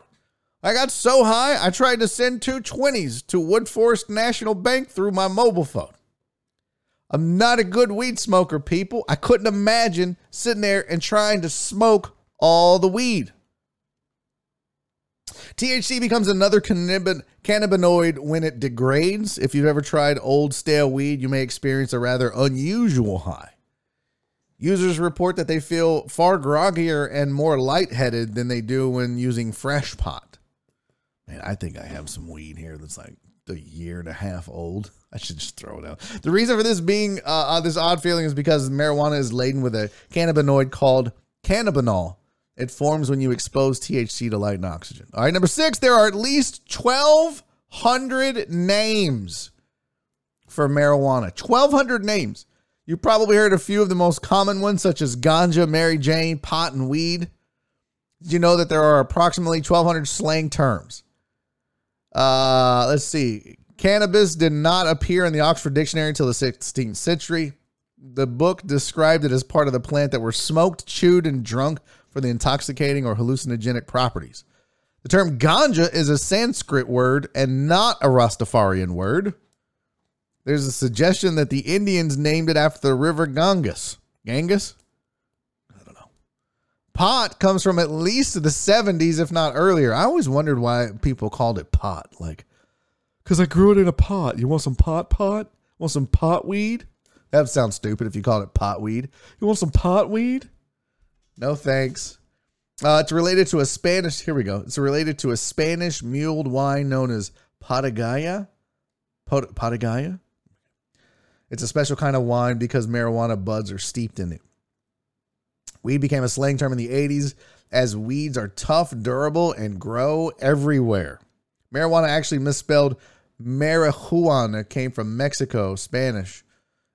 I got so high I tried to send two twenties to Woodforest National Bank through my mobile phone. I'm not a good weed smoker, people. I couldn't imagine sitting there and trying to smoke all the weed. THC becomes another cannabinoid when it degrades. If you've ever tried old stale weed, you may experience a rather unusual high. Users report that they feel far groggier and more lightheaded than they do when using fresh pot. Man, I think I have some weed here that's like a year and a half old. I should just throw it out. The reason for this being uh, uh, this odd feeling is because marijuana is laden with a cannabinoid called cannabinol. It forms when you expose THC to light and oxygen. All right, number six, there are at least 1,200 names for marijuana. 1,200 names. You probably heard a few of the most common ones, such as ganja, Mary Jane, pot, and weed. Did you know that there are approximately 1,200 slang terms? Uh, let's see. Cannabis did not appear in the Oxford Dictionary until the 16th century. The book described it as part of the plant that were smoked, chewed, and drunk for the intoxicating or hallucinogenic properties. The term ganja is a Sanskrit word and not a Rastafarian word. There's a suggestion that the Indians named it after the river Ganges. Ganges? I don't know. Pot comes from at least the 70s, if not earlier. I always wondered why people called it pot. Like, because I grew it in a pot. You want some pot pot? Want some pot weed? That sounds stupid if you called it pot weed. You want some pot weed? No thanks. Uh, it's related to a Spanish. Here we go. It's related to a Spanish mulled wine known as Patagaya. Pot- Patagaya. It's a special kind of wine because marijuana buds are steeped in it. Weed became a slang term in the 80s as weeds are tough, durable, and grow everywhere. Marijuana actually misspelled marijuana came from Mexico, Spanish,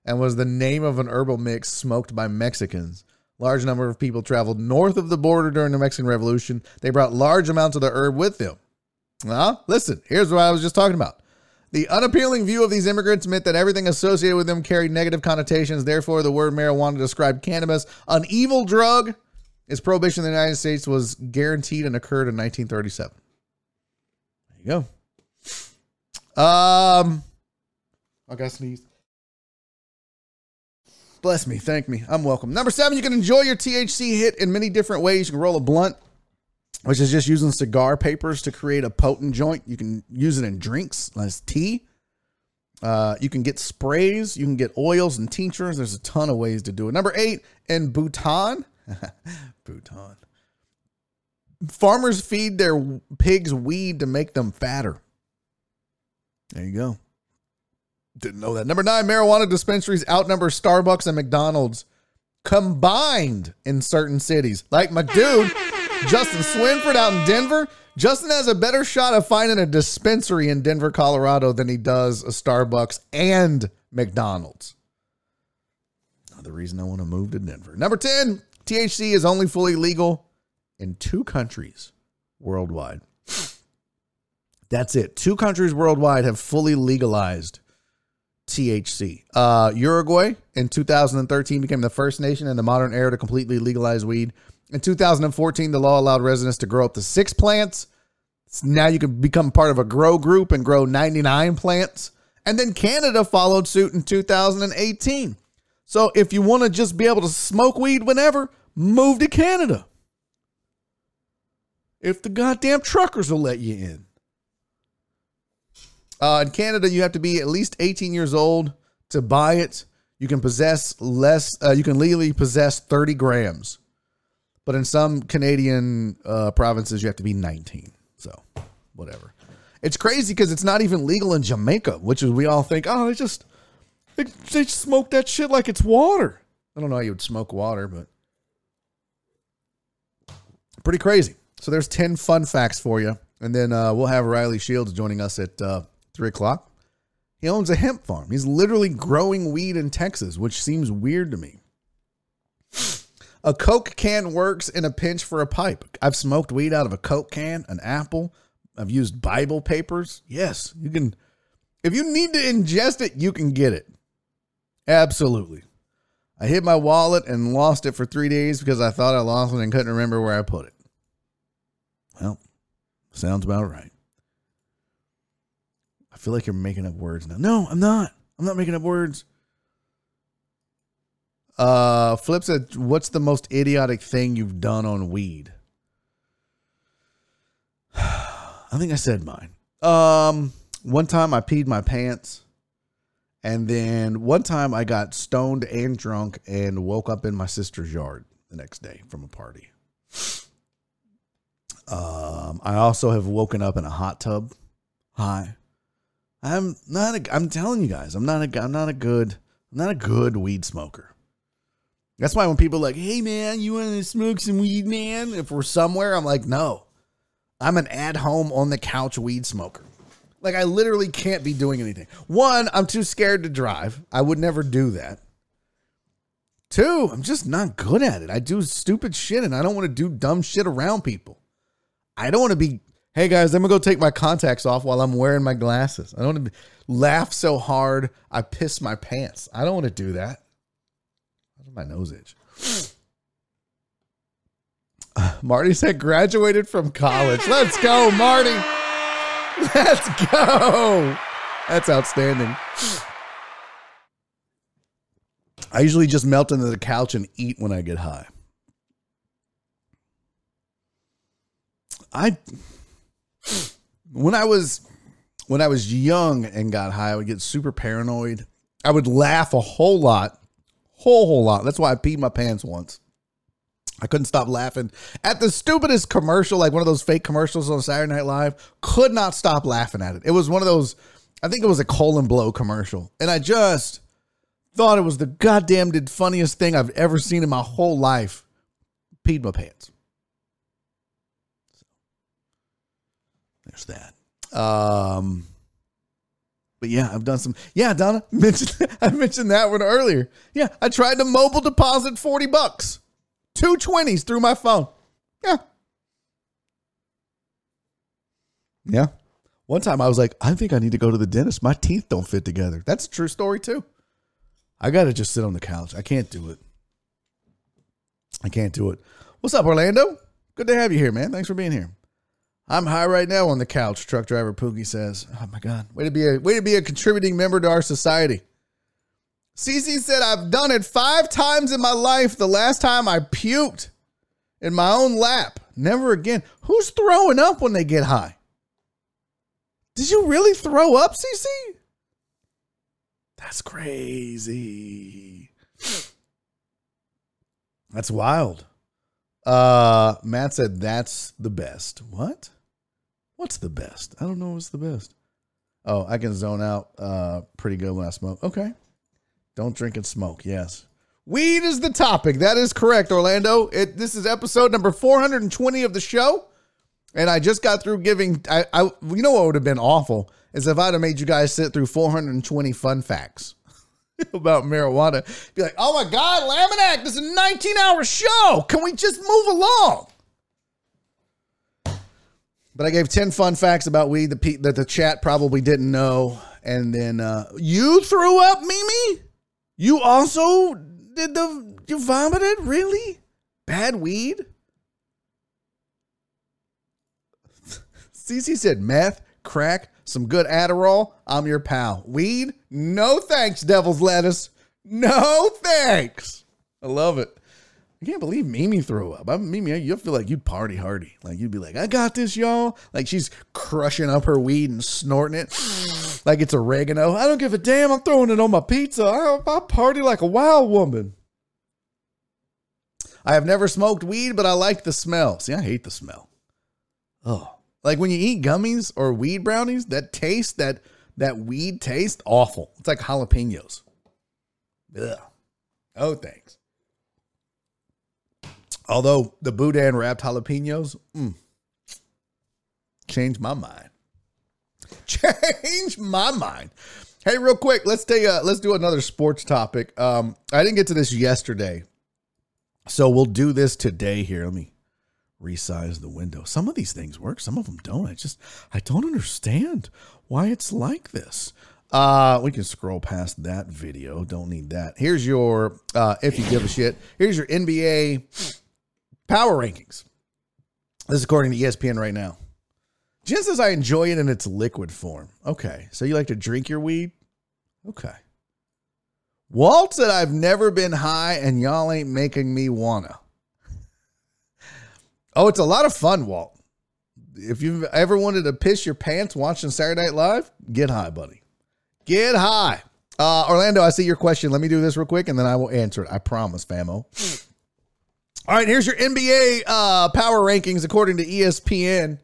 and was the name of an herbal mix smoked by Mexicans. Large number of people traveled north of the border during the Mexican Revolution. They brought large amounts of the herb with them. Now, listen, here's what I was just talking about. The unappealing view of these immigrants meant that everything associated with them carried negative connotations. Therefore, the word marijuana described cannabis, an evil drug. Its prohibition in the United States was guaranteed and occurred in 1937. There you go. Um, I got sneeze. Bless me, thank me. I'm welcome. Number seven, you can enjoy your THC hit in many different ways. You can roll a blunt, which is just using cigar papers to create a potent joint. You can use it in drinks as tea. Uh, you can get sprays, you can get oils and tinctures. There's a ton of ways to do it. Number eight, in Bhutan, Bhutan, farmers feed their pigs weed to make them fatter. There you go. Didn't know that. Number nine, marijuana dispensaries outnumber Starbucks and McDonald's combined in certain cities. Like my dude, Justin Swinford out in Denver. Justin has a better shot of finding a dispensary in Denver, Colorado than he does a Starbucks and McDonald's. Another reason I want to move to Denver. Number 10, THC is only fully legal in two countries worldwide. That's it. Two countries worldwide have fully legalized THC. Uh, Uruguay in 2013 became the first nation in the modern era to completely legalize weed. In 2014, the law allowed residents to grow up to six plants. So now you can become part of a grow group and grow 99 plants. And then Canada followed suit in 2018. So if you want to just be able to smoke weed whenever, move to Canada. If the goddamn truckers will let you in. Uh, in Canada, you have to be at least 18 years old to buy it. You can possess less. Uh, you can legally possess 30 grams, but in some Canadian uh, provinces, you have to be 19. So, whatever. It's crazy because it's not even legal in Jamaica, which is we all think, oh, they just they, they smoke that shit like it's water. I don't know how you would smoke water, but pretty crazy. So there's 10 fun facts for you. And then uh, we'll have Riley Shields joining us at uh, 3 o'clock. He owns a hemp farm. He's literally growing weed in Texas, which seems weird to me. A Coke can works in a pinch for a pipe. I've smoked weed out of a Coke can, an apple. I've used Bible papers. Yes, you can. If you need to ingest it, you can get it. Absolutely. I hid my wallet and lost it for three days because I thought I lost it and couldn't remember where I put it. Well, sounds about right. I feel like you're making up words now. No, I'm not. I'm not making up words. Uh, Flip said, "What's the most idiotic thing you've done on weed?" I think I said mine. Um, one time I peed my pants, and then one time I got stoned and drunk and woke up in my sister's yard the next day from a party. Um, I also have woken up in a hot tub. Hi. I'm not a, I'm telling you guys, I'm not a I'm not a good I'm not a good weed smoker. That's why when people like, "Hey man, you want to smoke some weed, man?" If we're somewhere, I'm like, "No." I'm an at-home on the couch weed smoker. Like I literally can't be doing anything. One, I'm too scared to drive. I would never do that. Two, I'm just not good at it. I do stupid shit and I don't want to do dumb shit around people. I don't want to be, hey guys, I'm gonna go take my contacts off while I'm wearing my glasses. I don't want to laugh so hard I piss my pants. I don't want to do that. My nose itch. Marty said graduated from college. Let's go, Marty. Let's go. That's outstanding. I usually just melt into the couch and eat when I get high. I when I was when I was young and got high, I would get super paranoid. I would laugh a whole lot, whole whole lot. That's why I peed my pants once. I couldn't stop laughing at the stupidest commercial, like one of those fake commercials on Saturday Night Live. Could not stop laughing at it. It was one of those, I think it was a colon blow commercial. And I just thought it was the goddamn funniest thing I've ever seen in my whole life. Peed my pants. There's that. Um, but yeah, I've done some. Yeah, Donna mentioned. I mentioned that one earlier. Yeah, I tried to mobile deposit forty bucks two twenties through my phone. Yeah. Yeah. One time I was like, I think I need to go to the dentist. My teeth don't fit together. That's a true story, too. I got to just sit on the couch. I can't do it. I can't do it. What's up, Orlando? Good to have you here, man. Thanks for being here. I'm high right now on the couch, truck driver Pookie says. Oh my God. Way to be a way to be a contributing member to our society. CC said, I've done it five times in my life. The last time I puked in my own lap. Never again. Who's throwing up when they get high? Did you really throw up, CC? That's crazy. That's wild. Uh, Matt said that's the best. What? What's the best? I don't know what's the best. Oh, I can zone out uh pretty good when I smoke. Okay. Don't drink and smoke. Yes. Weed is the topic. That is correct, Orlando. It, this is episode number 420 of the show. And I just got through giving, I, I you know what would have been awful is if I'd have made you guys sit through 420 fun facts about marijuana. Be like, oh my God, Laminack, this is a 19 hour show. Can we just move along? But I gave 10 fun facts about weed that, that the chat probably didn't know. And then uh, you threw up, Mimi? You also did the you vomited? Really? Bad weed? Cece said meth, crack, some good Adderall. I'm your pal. Weed? No thanks, devil's lettuce. No thanks. I love it. I can't believe Mimi threw up. I Mimi, you'll feel like you'd party hardy. Like you'd be like, I got this, y'all. Like she's crushing up her weed and snorting it like it's oregano. I don't give a damn. I'm throwing it on my pizza. I, I party like a wild woman. I have never smoked weed, but I like the smell. See, I hate the smell. Oh, like when you eat gummies or weed brownies, that taste, that that weed taste, awful. It's like jalapenos. Ugh. Oh, thanks. Although the boudin wrapped jalapenos, mm, changed my mind. Change my mind. Hey, real quick, let's take a, let's do another sports topic. Um, I didn't get to this yesterday, so we'll do this today. Here, let me resize the window. Some of these things work, some of them don't. I just I don't understand why it's like this. Uh, we can scroll past that video. Don't need that. Here's your uh, if you give a shit. Here's your NBA Power rankings. This is according to ESPN right now. Jen says I enjoy it in its liquid form. Okay. So you like to drink your weed? Okay. Walt said I've never been high and y'all ain't making me wanna. Oh, it's a lot of fun, Walt. if you've ever wanted to piss your pants watching Saturday Night Live, get high, buddy. Get high. Uh, Orlando, I see your question. Let me do this real quick and then I will answer it. I promise, famo. All right, here's your NBA uh, power rankings according to ESPN.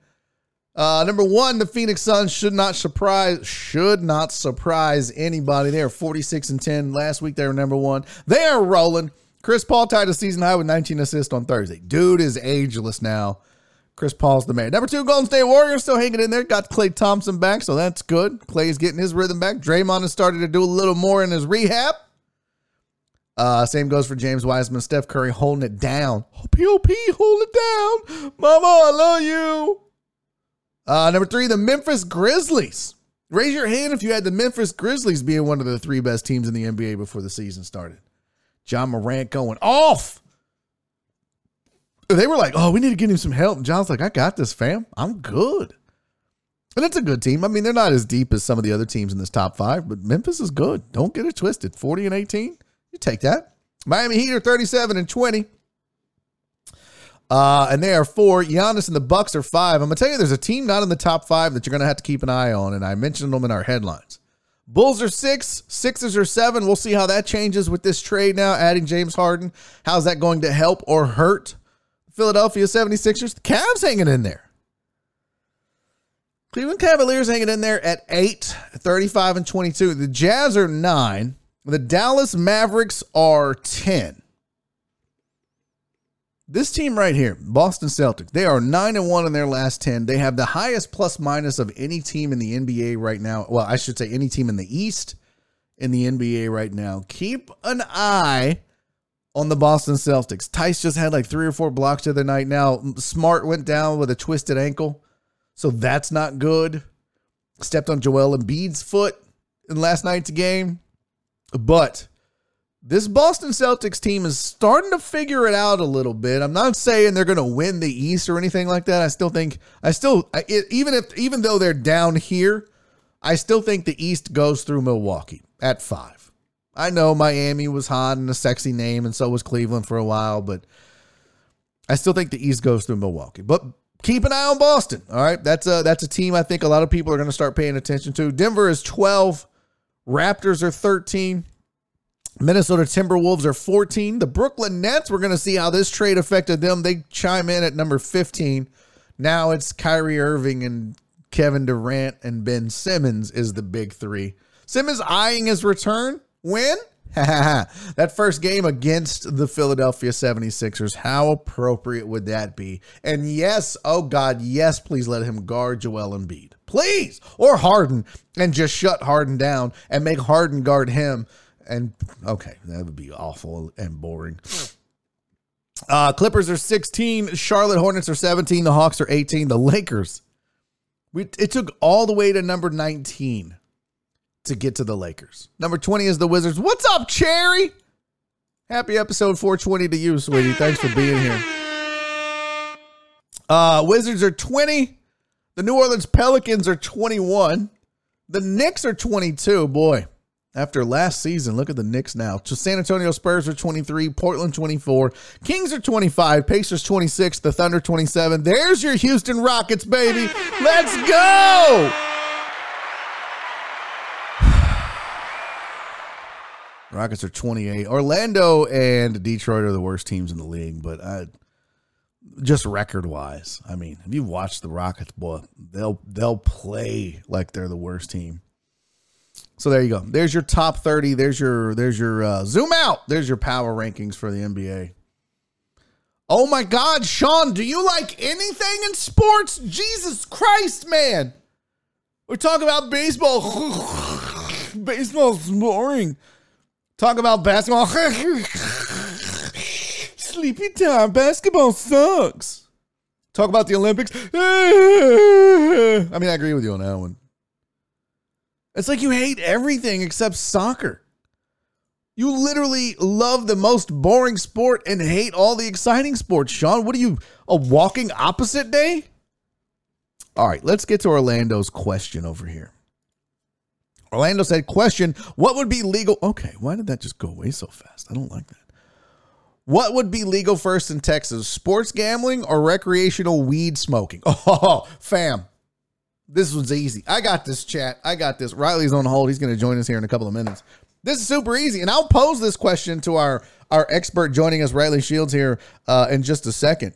Uh, number one, the Phoenix Suns should not surprise should not surprise anybody. They are 46 and 10. Last week they were number one. They are rolling. Chris Paul tied a season high with 19 assists on Thursday. Dude is ageless now. Chris Paul's the man. Number two, Golden State Warriors still hanging in there. Got Klay Thompson back, so that's good. Klay's getting his rhythm back. Draymond has started to do a little more in his rehab. Uh, same goes for James Wiseman, Steph Curry holding it down. POP, hold it down. Mama, I love you. Uh, number three, the Memphis Grizzlies. Raise your hand if you had the Memphis Grizzlies being one of the three best teams in the NBA before the season started. Ja Morant going off. They were like, oh, we need to get him some help. And John's like, I got this, fam. I'm good. And it's a good team. I mean, they're not as deep as some of the other teams in this top five, but Memphis is good. Don't get it twisted. 40 and 18. You take that. Miami Heat are 37 and 20. Uh, and they are four. Giannis and the Bucks are five. I'm gonna tell you, there's a team not in the top five that you're gonna have to keep an eye on, and I mentioned them in our headlines. Bulls are six, Sixers are seven. We'll see how that changes with this trade now, adding James Harden. How's that going to help or hurt Philadelphia 76ers? The Cavs hanging in there. Cleveland Cavaliers hanging in there at eight, 35 and 22. The Jazz are nine. The Dallas Mavericks are 10. This team right here, Boston Celtics, they are 9 and 1 in their last 10. They have the highest plus minus of any team in the NBA right now. Well, I should say any team in the East in the NBA right now. Keep an eye on the Boston Celtics. Tice just had like three or four blocks the other night. Now, Smart went down with a twisted ankle, so that's not good. Stepped on Joel Embiid's foot in last night's game. But this Boston Celtics team is starting to figure it out a little bit. I'm not saying they're going to win the East or anything like that. I still think I still I- it, even if even though they're down here, I still think the East goes through Milwaukee at 5. I know Miami was hot and a sexy name and so was Cleveland for a while, but I still think the East goes through Milwaukee. But keep an eye on Boston. All right? That's a that's a team I think a lot of people are going to start paying attention to. Denver is 12, Raptors are 13. Minnesota Timberwolves are 14. The Brooklyn Nets, we're going to see how this trade affected them. They chime in at number 15. Now it's Kyrie Irving and Kevin Durant and Ben Simmons is the big three. Simmons eyeing his return. When? that first game against the Philadelphia 76ers. How appropriate would that be? And yes, oh God, yes, please let him guard Joel Embiid. Please. Or Harden and just shut Harden down and make Harden guard him. And okay, that would be awful and boring. Uh, Clippers are 16. Charlotte Hornets are 17. The Hawks are 18. The Lakers. We, it took all the way to number 19 to get to the Lakers. Number 20 is the Wizards. What's up, Cherry? Happy episode 420 to you, sweetie. Thanks for being here. Uh, Wizards are 20. The New Orleans Pelicans are 21. The Knicks are 22. Boy, after last season, look at the Knicks now. So San Antonio Spurs are 23, Portland 24, Kings are 25, Pacers 26, the Thunder 27. There's your Houston Rockets, baby. Let's go. Rockets are 28. Orlando and Detroit are the worst teams in the league, but I just record wise, I mean, if you've watched the Rockets, boy, they'll they'll play like they're the worst team. So there you go. There's your top 30. There's your there's your uh, zoom out. There's your power rankings for the NBA. Oh my God, Sean, do you like anything in sports? Jesus Christ, man. We're talking about baseball. Baseball's boring. Talk about basketball. Sleepy time. Basketball sucks. Talk about the Olympics. I mean, I agree with you on that one. It's like you hate everything except soccer. You literally love the most boring sport and hate all the exciting sports, Sean. What are you, a walking opposite day? All right, let's get to Orlando's question over here. Orlando said, Question, what would be legal? Okay, why did that just go away so fast? I don't like that. What would be legal first in Texas? Sports gambling or recreational weed smoking? Oh, fam. This one's easy. I got this chat. I got this. Riley's on hold. He's going to join us here in a couple of minutes. This is super easy. And I'll pose this question to our, our expert joining us, Riley Shields, here uh, in just a second.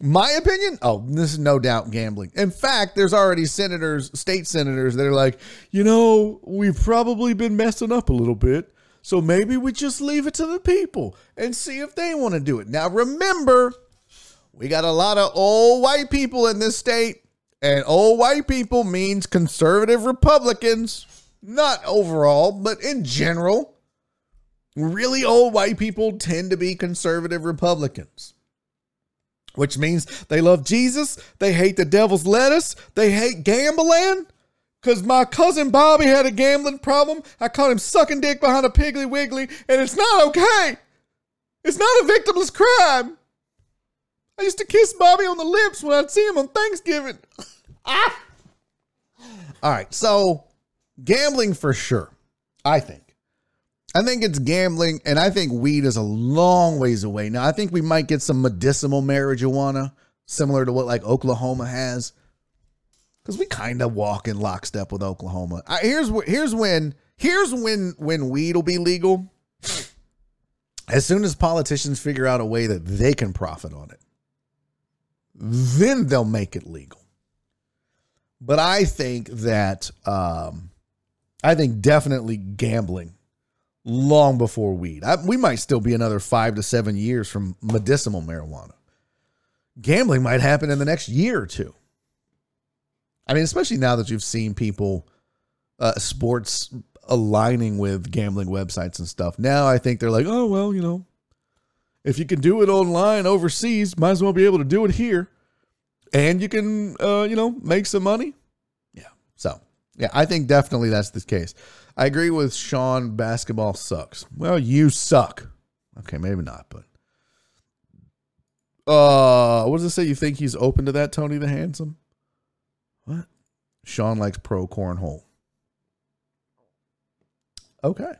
My opinion? Oh, this is no doubt gambling. In fact, there's already senators, state senators that are like, you know, we've probably been messing up a little bit. So maybe we just leave it to the people and see if they want to do it. Now, remember, we got a lot of old white people in this state, and old white people means conservative Republicans, not overall, but in general. Really old white people tend to be conservative Republicans which means they love Jesus, they hate the devil's lettuce, they hate gambling. Because my cousin Bobby had a gambling problem. I caught him sucking dick behind a Piggly Wiggly, and it's not okay. It's not a victimless crime. I used to kiss Bobby on the lips when I'd see him on Thanksgiving. ah! All right, so gambling for sure, I think. I think it's gambling, and I think weed is a long ways away. Now, I think we might get some medicinal marijuana, similar to what like Oklahoma has, because we kind of walk in lockstep with Oklahoma. I, here's here's when here's when when weed will be legal. As soon as politicians figure out a way that they can profit on it, then they'll make it legal. But I think that um, I think definitely gambling long before weed. I, we might still be another five to seven years from medicinal marijuana. Gambling might happen in the next year or two. I mean, especially now that you've seen people, uh, sports aligning with gambling websites and stuff. Now I think they're like, oh, well, you know, if you can do it online overseas, might as well be able to do it here. And you can, uh, you know, make some money. Yeah. So, yeah, I think definitely that's the case. I agree with Sean. Basketball sucks. Well, you suck. Okay, maybe not, but uh, what does it say? You think he's open to that, Tony the Handsome? What? Sean likes pro cornhole. Okay.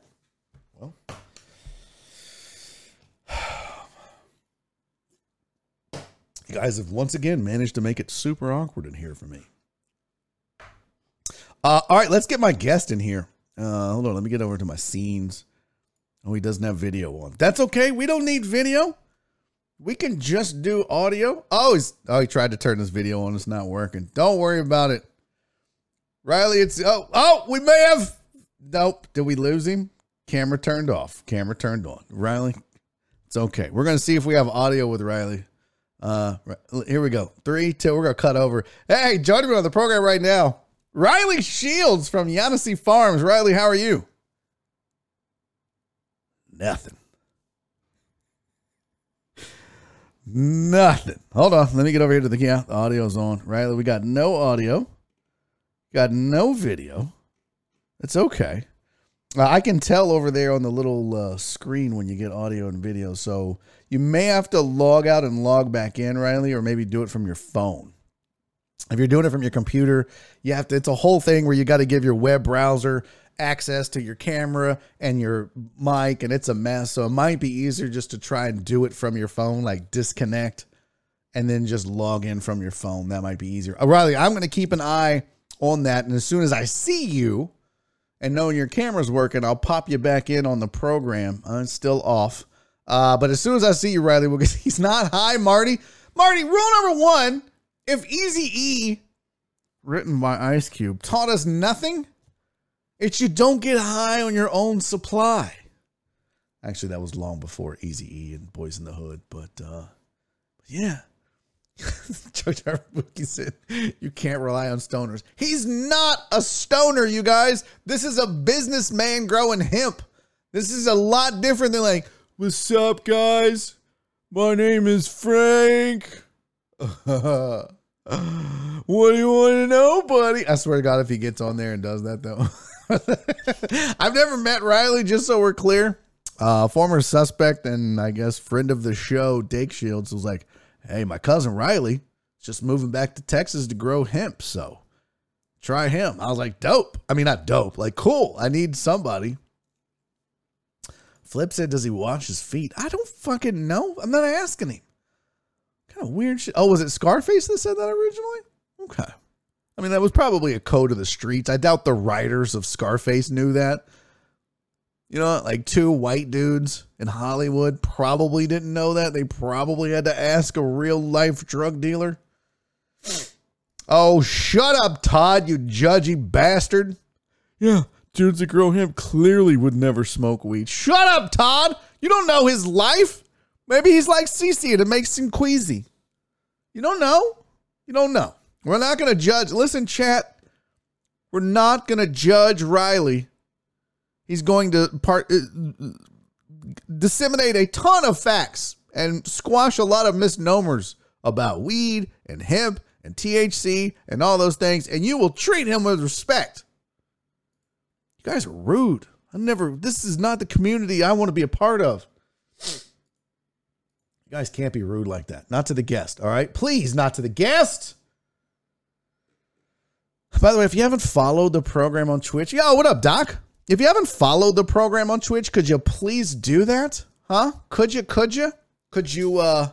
Well. You guys have once again managed to make it super awkward in here for me. Uh, all right, let's get my guest in here. Uh, hold on, let me get over to my scenes. Oh, he doesn't have video on. That's okay. We don't need video. We can just do audio. Oh, he's oh he tried to turn this video on. It's not working. Don't worry about it. Riley, it's oh oh we may have nope. Did we lose him? Camera turned off. Camera turned on. Riley, it's okay. We're gonna see if we have audio with Riley. Uh, here we go. Three, two. We're gonna cut over. Hey, joining me on the program right now. Riley Shields from Yancy Farms. Riley, how are you? Nothing. Nothing. Hold on. Let me get over here to the yeah. The audio's on. Riley, we got no audio. Got no video. It's okay. Uh, I can tell over there on the little uh, screen when you get audio and video. So you may have to log out and log back in, Riley, or maybe do it from your phone. If you're doing it from your computer, you have to, it's a whole thing where you got to give your web browser access to your camera and your mic, and it's a mess. So it might be easier just to try and do it from your phone, like disconnect and then just log in from your phone. That might be easier. Uh, Riley, I'm going to keep an eye on that. And as soon as I see you and knowing your camera's working, I'll pop you back in on the program. It's still off. Uh, but as soon as I see you, Riley, we'll get, he's not. Hi, Marty. Marty, rule number one if Easy E, written by Ice Cube, taught us nothing, it's you don't get high on your own supply. Actually, that was long before Easy E and Boys in the Hood, but uh, yeah. George Wiki said, You can't rely on stoners. He's not a stoner, you guys. This is a businessman growing hemp. This is a lot different than, like, What's up, guys? My name is Frank. what do you want to know, buddy? I swear to God, if he gets on there and does that, though. I've never met Riley, just so we're clear. Uh, former suspect and I guess friend of the show, Dake Shields, was like, hey, my cousin Riley is just moving back to Texas to grow hemp. So try him. I was like, dope. I mean, not dope, like cool. I need somebody. Flip said, "Does he wash his feet?" I don't fucking know. I'm not asking him. Kind of weird shit. Oh, was it Scarface that said that originally? Okay. I mean, that was probably a code of the streets. I doubt the writers of Scarface knew that. You know, like two white dudes in Hollywood probably didn't know that. They probably had to ask a real life drug dealer. Oh, shut up, Todd, you judgy bastard. Yeah, dudes that grow hemp clearly would never smoke weed. Shut up, Todd. You don't know his life. Maybe he's like Cece and it makes him queasy. You don't know. You don't know. We're not going to judge. Listen, chat. We're not going to judge Riley. He's going to part uh, disseminate a ton of facts and squash a lot of misnomers about weed and hemp and THC and all those things, and you will treat him with respect. You guys are rude. I never, this is not the community I want to be a part of. You guys can't be rude like that. Not to the guest, all right? Please, not to the guest. By the way, if you haven't followed the program on Twitch, yo, what up, Doc? If you haven't followed the program on Twitch, could you please do that? Huh? Could you? Could you? Could you uh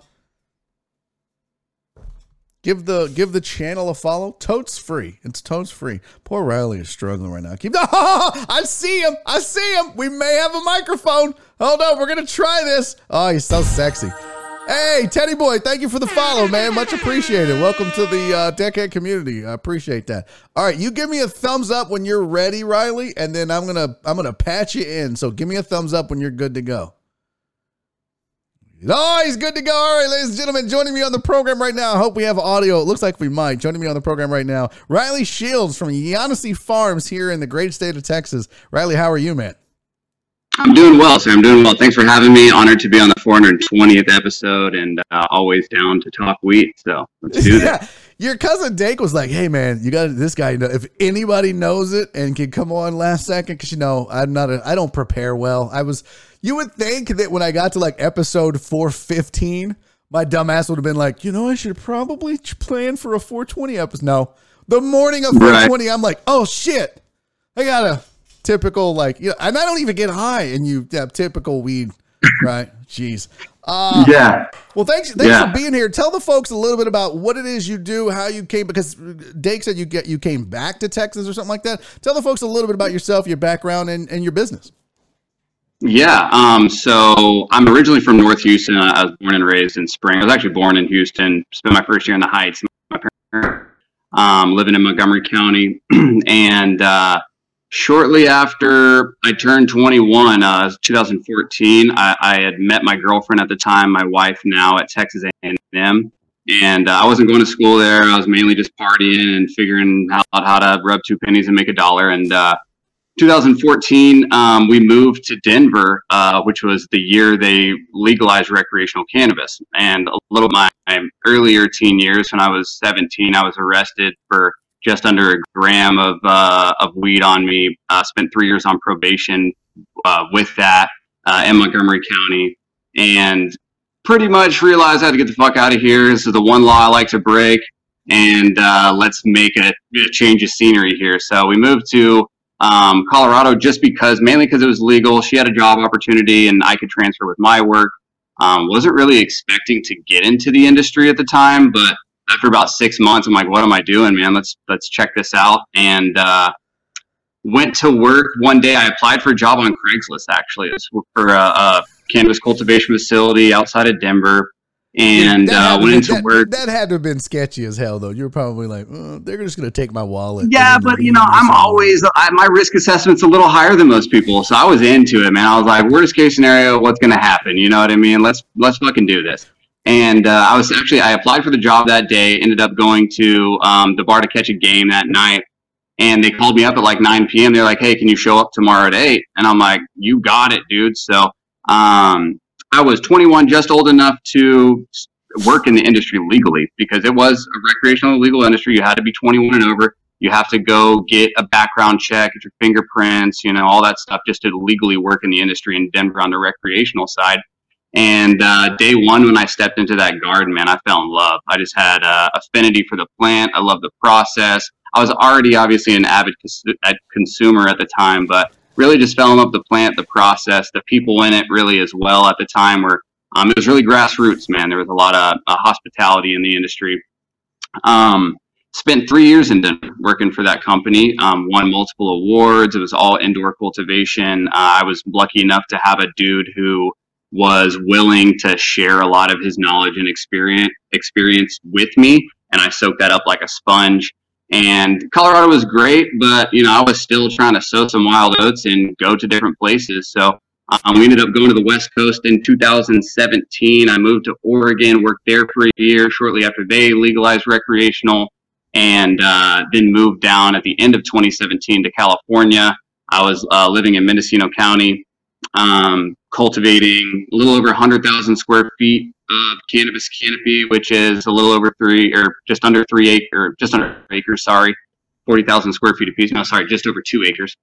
give the give the channel a follow? Totes free. It's totes free. Poor Riley is struggling right now. Keep oh, I see him. I see him. We may have a microphone. Hold on, we're gonna try this. Oh, he's so sexy. Hey, Teddy Boy, thank you for the follow, man. Much appreciated. Welcome to the uh, Decade community. I appreciate that. All right, you give me a thumbs up when you're ready, Riley, and then I'm gonna I'm gonna patch you in. So give me a thumbs up when you're good to go. Oh, he's good to go. All right, ladies and gentlemen, joining me on the program right now. I hope we have audio. It looks like we might. Joining me on the program right now, Riley Shields from Yanasi Farms here in the great state of Texas. Riley, how are you, man? I'm doing well, sir. I'm doing well. Thanks for having me. Honored to be on the 420th episode and uh, always down to talk wheat. So let's do yeah. Your cousin Dake was like, "Hey, man, you got this guy. If anybody knows it and can come on last second, because you know I'm not. A, I don't prepare well. I was. You would think that when I got to like episode 415, my dumbass would have been like, you know, I should probably plan for a 420 episode. No, the morning of 420, right. I'm like, oh shit, I gotta typical like you know, and I don't even get high, and you have typical weed, right? Jeez. Uh, yeah. Well, thanks. Thanks yeah. for being here. Tell the folks a little bit about what it is you do, how you came, because Dake said you get you came back to Texas or something like that. Tell the folks a little bit about yourself, your background, and, and your business. Yeah. Um, so I'm originally from North Houston. I was born and raised in Spring. I was actually born in Houston. Spent my first year in the Heights. My parents, um, living in Montgomery County, and uh, shortly after I turned 21, uh, 2014, I, I, had met my girlfriend at the time, my wife now at Texas A&M, and uh, I wasn't going to school there. I was mainly just partying and figuring out how to rub two pennies and make a dollar. And uh, 2014, um, we moved to Denver, uh, which was the year they legalized recreational cannabis. And a little my, my earlier teen years, when I was 17, I was arrested for just under a gram of uh, of weed on me. Uh, spent three years on probation uh, with that uh, in Montgomery County, and pretty much realized I had to get the fuck out of here. This is the one law I like to break, and uh, let's make a, a, change of scenery here. So we moved to um, Colorado just because, mainly because it was legal. She had a job opportunity, and I could transfer with my work. Um, wasn't really expecting to get into the industry at the time, but after about six months, I'm like, what am I doing, man? Let's let's check this out. And uh, went to work one day. I applied for a job on Craigslist. Actually, it was for a, a cannabis cultivation facility outside of Denver. And uh, went into that, work. That had to have been sketchy as hell, though. You were probably like, oh, "They're just going to take my wallet." Yeah, but you know, I'm always I, my risk assessment's a little higher than most people, so I was into it, man. I was like, "Worst case scenario, what's going to happen?" You know what I mean? Let's let's fucking do this. And uh, I was actually I applied for the job that day. Ended up going to um, the bar to catch a game that night, and they called me up at like 9 p.m. They're like, "Hey, can you show up tomorrow at 8? And I'm like, "You got it, dude." So um, I was 21, just old enough to work in the industry legally because it was a recreational legal industry. You had to be 21 and over. You have to go get a background check, get your fingerprints, you know, all that stuff just to legally work in the industry in Denver on the recreational side. And uh, day one, when I stepped into that garden, man, I fell in love. I just had uh, affinity for the plant. I love the process. I was already obviously an avid cons- consumer at the time, but really just fell in love with the plant, the process, the people in it really as well at the time where um, it was really grassroots, man. There was a lot of uh, hospitality in the industry. Um, spent three years in Denver working for that company, um, won multiple awards. It was all indoor cultivation. Uh, I was lucky enough to have a dude who was willing to share a lot of his knowledge and experience experience with me and I soaked that up like a sponge. And Colorado was great, but you know I was still trying to sow some wild oats and go to different places. So um, we ended up going to the West Coast in 2017. I moved to Oregon, worked there for a year. Shortly after they legalized recreational, and uh, then moved down at the end of 2017 to California. I was uh, living in Mendocino County, um, cultivating a little over 100,000 square feet of cannabis canopy, which is a little over three or just under three acre, just under acres. Sorry, 40,000 square feet apiece. No, sorry, just over two acres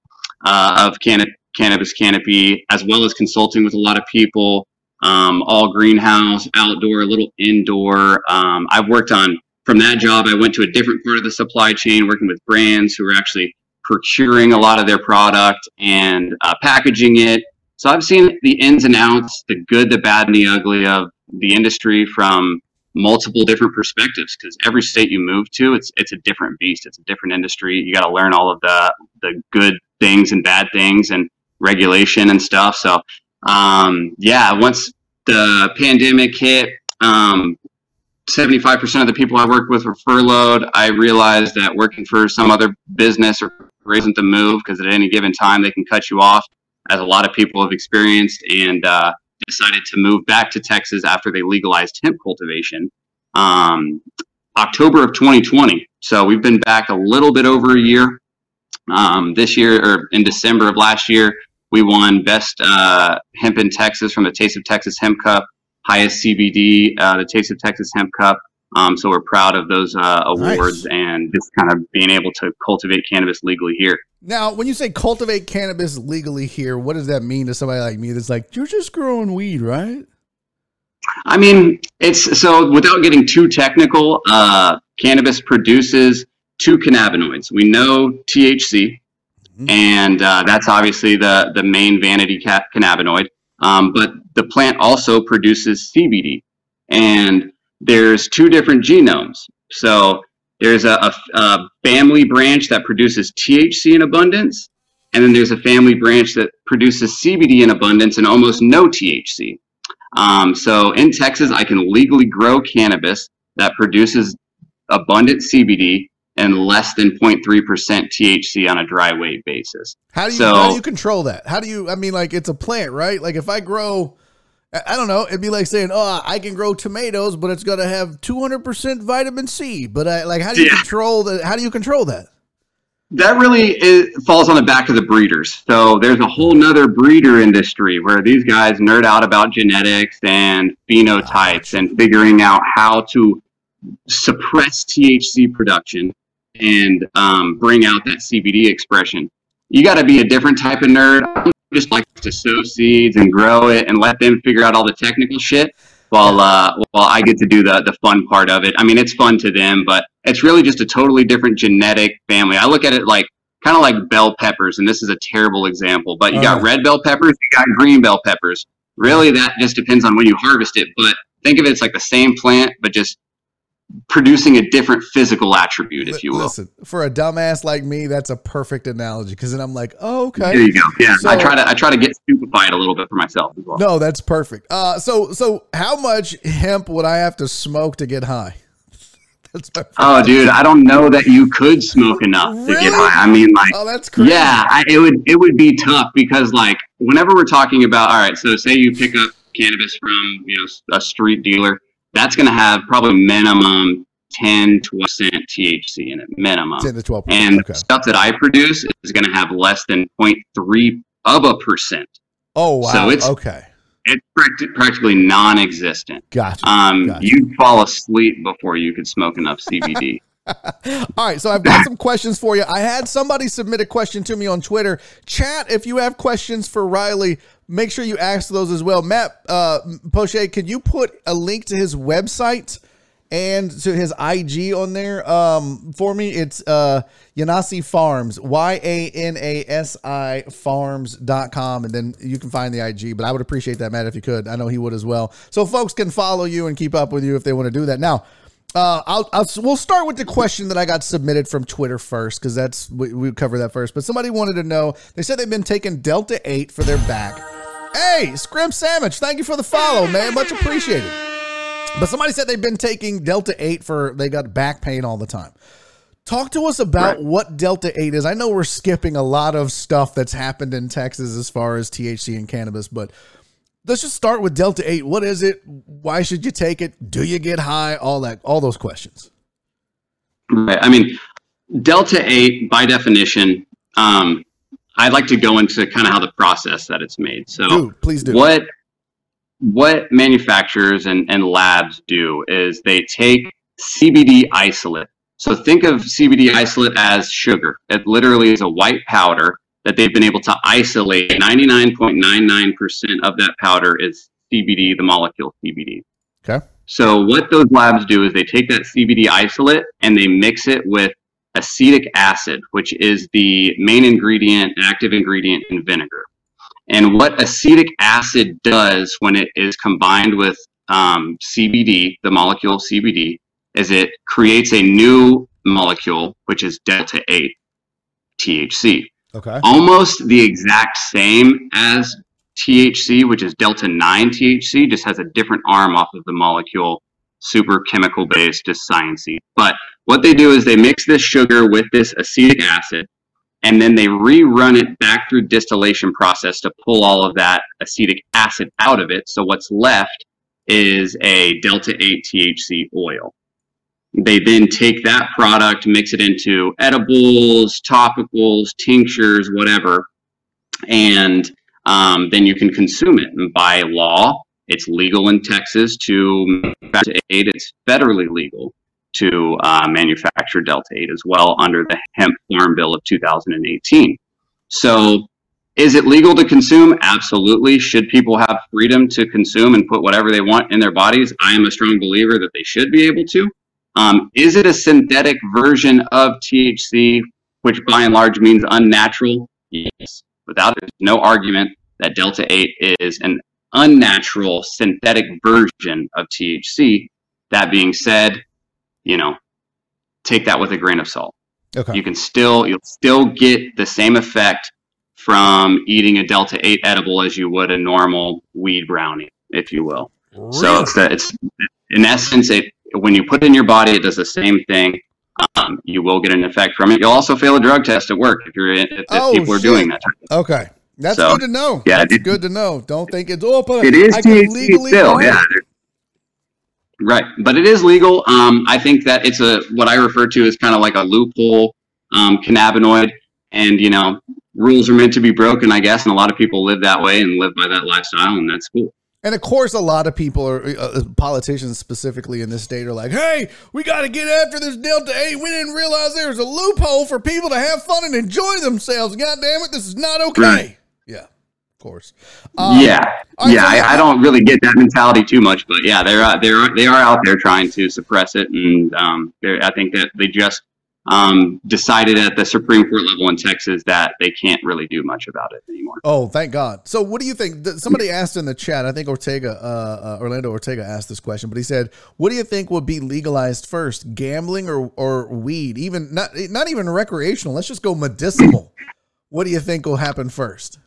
uh, of canopy cannabis canopy, as well as consulting with a lot of people, um, all greenhouse, outdoor, a little indoor. Um, I've worked on, from that job, I went to a different part of the supply chain, working with brands who are actually procuring a lot of their product and uh, packaging it. So I've seen the ins and outs, the good, the bad, and the ugly of the industry from multiple different perspectives because every state you move to it's it's a different beast it's a different industry you got to learn all of the the good things and bad things and regulation and stuff. So, um, yeah, once the pandemic hit, um, 75% of the people I worked with were furloughed. I realized that working for some other business or isn't the move because at any given time they can cut you off, as a lot of people have experienced, and uh, decided to move back to Texas after they legalized hemp cultivation. Um, October of 2020. So we've been back a little bit over a year. Um, this year, or in December of last year, we won best uh, hemp in Texas from the Taste of Texas Hemp Cup, highest CBD, uh, the Taste of Texas Hemp Cup. Um, so we're proud of those uh, awards nice. and just kind of being able to cultivate cannabis legally here. Now, when you say cultivate cannabis legally here, what does that mean to somebody like me that's like, you're just growing weed, right? I mean, it's so without getting too technical, uh, cannabis produces two cannabinoids. We know THC, Mm-hmm. and uh, that's obviously the the main vanity cannabinoid. Um, but the plant also produces CBD, and there's two different genomes. So there's a, a, a family branch that produces THC in abundance, and then there's a family branch that produces CBD in abundance and almost no THC. Um, so in Texas, I can legally grow cannabis that produces abundant CBD and less than 0.3% THC on a dry weight basis. How do you so, how do you control that? How do you I mean like it's a plant, right? Like if I grow I don't know, it'd be like saying, "Oh, I can grow tomatoes, but it's going to have 200% vitamin C." But I like how do you yeah. control that? How do you control that? That really is, falls on the back of the breeders. So there's a whole nother breeder industry where these guys nerd out about genetics and phenotypes and figuring out how to suppress THC production and um, bring out that CBD expression. You got to be a different type of nerd. I just like to sow seeds and grow it and let them figure out all the technical shit while uh, while I get to do the the fun part of it. I mean, it's fun to them, but it's really just a totally different genetic family. I look at it like kind of like bell peppers, and this is a terrible example, but you got uh-huh. red bell peppers, you got green bell peppers. Really, that just depends on when you harvest it. But think of it as like the same plant, but just producing a different physical attribute, if you will. Listen, for a dumbass like me, that's a perfect analogy because then I'm like, oh, okay. There you go. Yeah, so, I try to I try to get stupefied a little bit for myself as well. No, that's perfect. Uh, so so how much hemp would I have to smoke to get high? oh, dude, I don't know that you could smoke enough really? to get high. I mean, like, oh, that's crazy. Yeah, I, it would it would be tough because like whenever we're talking about, all right, so say you pick up cannabis from you know a street dealer that's going to have probably minimum 10 to 12% THC in it, minimum. 10 to 12 And okay. stuff that I produce is going to have less than 0.3 of a percent. Oh, wow. So it's, okay. It's practically non existent. Gotcha. Um, gotcha. You'd fall asleep before you could smoke enough CBD. All right, so I've got some questions for you. I had somebody submit a question to me on Twitter. Chat, if you have questions for Riley, make sure you ask those as well. Matt uh, Poche, can you put a link to his website and to his IG on there. Um, for me, it's uh Yanasi Farms, Y A N A S I Farms.com. And then you can find the IG. But I would appreciate that, Matt, if you could. I know he would as well. So folks can follow you and keep up with you if they want to do that. Now, uh, I'll, I'll we'll start with the question that I got submitted from Twitter first because that's we, we cover that first. But somebody wanted to know. They said they've been taking Delta Eight for their back. Hey, Scrim Sandwich, thank you for the follow, man. Much appreciated. But somebody said they've been taking Delta 8 for they got back pain all the time. Talk to us about Right. what Delta 8 is. I know we're skipping a lot of stuff that's happened in Texas as far as THC and cannabis, but let's just start with Delta 8. What is it? Why should you take it? Do you get high? All that all those questions. Right. I mean, Delta 8, by definition, um, I'd like to go into kind of how the process that it's made. So, Do, please do. what what manufacturers and, and labs do is they take CBD isolate. So think of CBD isolate as sugar. It literally is a white powder that they've been able to isolate. 99.99% of that powder is CBD, the molecule CBD. Okay. So what those labs do is they take that CBD isolate and they mix it with acetic acid, which is the main ingredient, active ingredient in vinegar. And what acetic acid does when it is combined with um, CBD, the molecule CBD, is it creates a new molecule, which is delta 8 THC Okay. almost the exact same as THC, which is delta 9 THC, just has a different arm off of the molecule, super chemical based, just sciencey. But what they do is they mix this sugar with this acetic acid, and then they rerun it back through distillation process to pull all of that acetic acid out of it. So what's left is a delta 8 THC oil. They then take that product, mix it into edibles, topicals, tinctures, whatever, and um, then you can consume it. And by law, it's legal in Texas to manufacture aid. It's federally legal to uh, manufacture Delta 8 as well under the Hemp Farm Bill of 2018. So, is it legal to consume? Absolutely. Should people have freedom to consume and put whatever they want in their bodies? I am a strong believer that they should be able to. Um, is it a synthetic version of THC, which by and large means unnatural? Yes. Without there's no argument that Delta 8 is an unnatural synthetic version of THC. That being said, you know, take that with a grain of salt. Okay. You can still you'll still get the same effect from eating a Delta 8 edible as you would a normal weed brownie, if you will. Really? So it's, the, it's in essence, it when you put it in your body, it does the same thing. Um, you will get an effect from it. You'll also fail a drug test at work if you're if, if Oh, people are doing that. Okay. That's So, good to know. yeah, That's it- good to know. Don't think it's oh, but It is I can THC legally still, yeah. Right, but it is legal. Um, I think that it's a what I refer to as kind of like a loophole um, cannabinoid, and you know, rules are meant to be broken, I guess, and a lot of people live that way and live by that lifestyle, and that's cool. And of course, a lot of people are uh, politicians specifically in this state are like, "Hey, we got to get after this Delta Eight. We didn't realize there was a loophole for people to have fun and enjoy themselves. God damn it, this is not okay." Right. Yeah, of course. Um, yeah, right, yeah. so I, I don't really get that mentality too much, but yeah, they're uh, they're they are out there trying to suppress it, and um, I think that they just um, decided at the Supreme Court level in Texas that they can't really do much about it anymore. Oh, thank God. So, what do you think? Somebody asked in the chat. I think Ortega, uh, uh, Orlando Ortega, asked this question, but he said, "What do you think would be legalized first, gambling or or weed? Even not not even recreational. Let's just go medicinal. What do you think will happen first?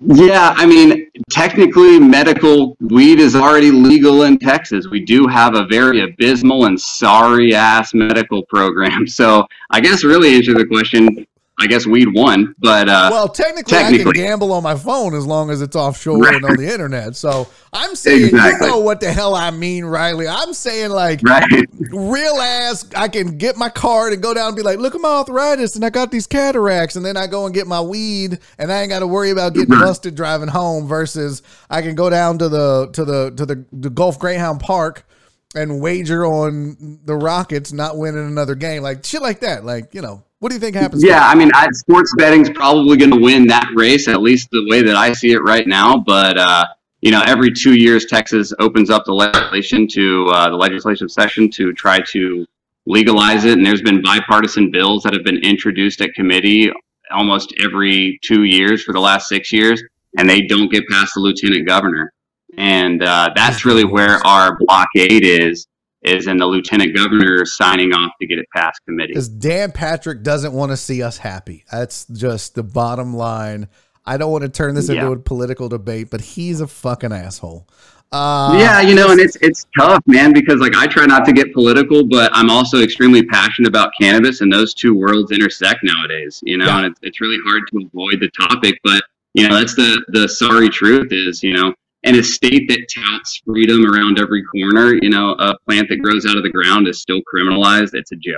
Yeah, I mean, technically, medical weed is already legal in Texas. We do have a very abysmal and sorry ass medical program. So, I guess really answer the question. I guess weed won, but uh, Well, technically, I can gamble on my phone as long as it's offshore Right. and on the internet. So I'm saying, Exactly. you know what the hell I mean, Riley. I'm saying like right, real ass. I can get my card and go down and be like, look at my arthritis, and I got these cataracts, and then I go and get my weed, and I ain't got to worry about getting Right. busted driving home. Versus I can go down to the to the to the, the Gulf Greyhound Park and wager on the Rockets not winning another game, like shit like that. Like you know, what do you think happens? yeah. I mean, I, sports betting's probably going to win that race, at least the way that I see it right now. But uh, you know, every two years, Texas opens up the legislation to uh, the legislative session to try to legalize it. And there's been bipartisan bills that have been introduced at committee almost every two years for the last six years, and they don't get past the lieutenant governor. And uh, that's really where our blockade is is in the lieutenant governor signing off to get it past committee. Because Dan Patrick doesn't want to see us happy. That's just the bottom line. I don't want to turn this yeah. into a political debate, but he's a fucking asshole. Uh, yeah, you know, and it's it's tough, man, because like I try not to get political, but I'm also extremely passionate about cannabis, and those two worlds intersect nowadays. You know, yeah. and it's, it's really hard to avoid the topic, but you know, that's the the sorry truth is, you know, in a state that touts freedom around every corner, you know, a plant that grows out of the ground is still criminalized. It's a joke.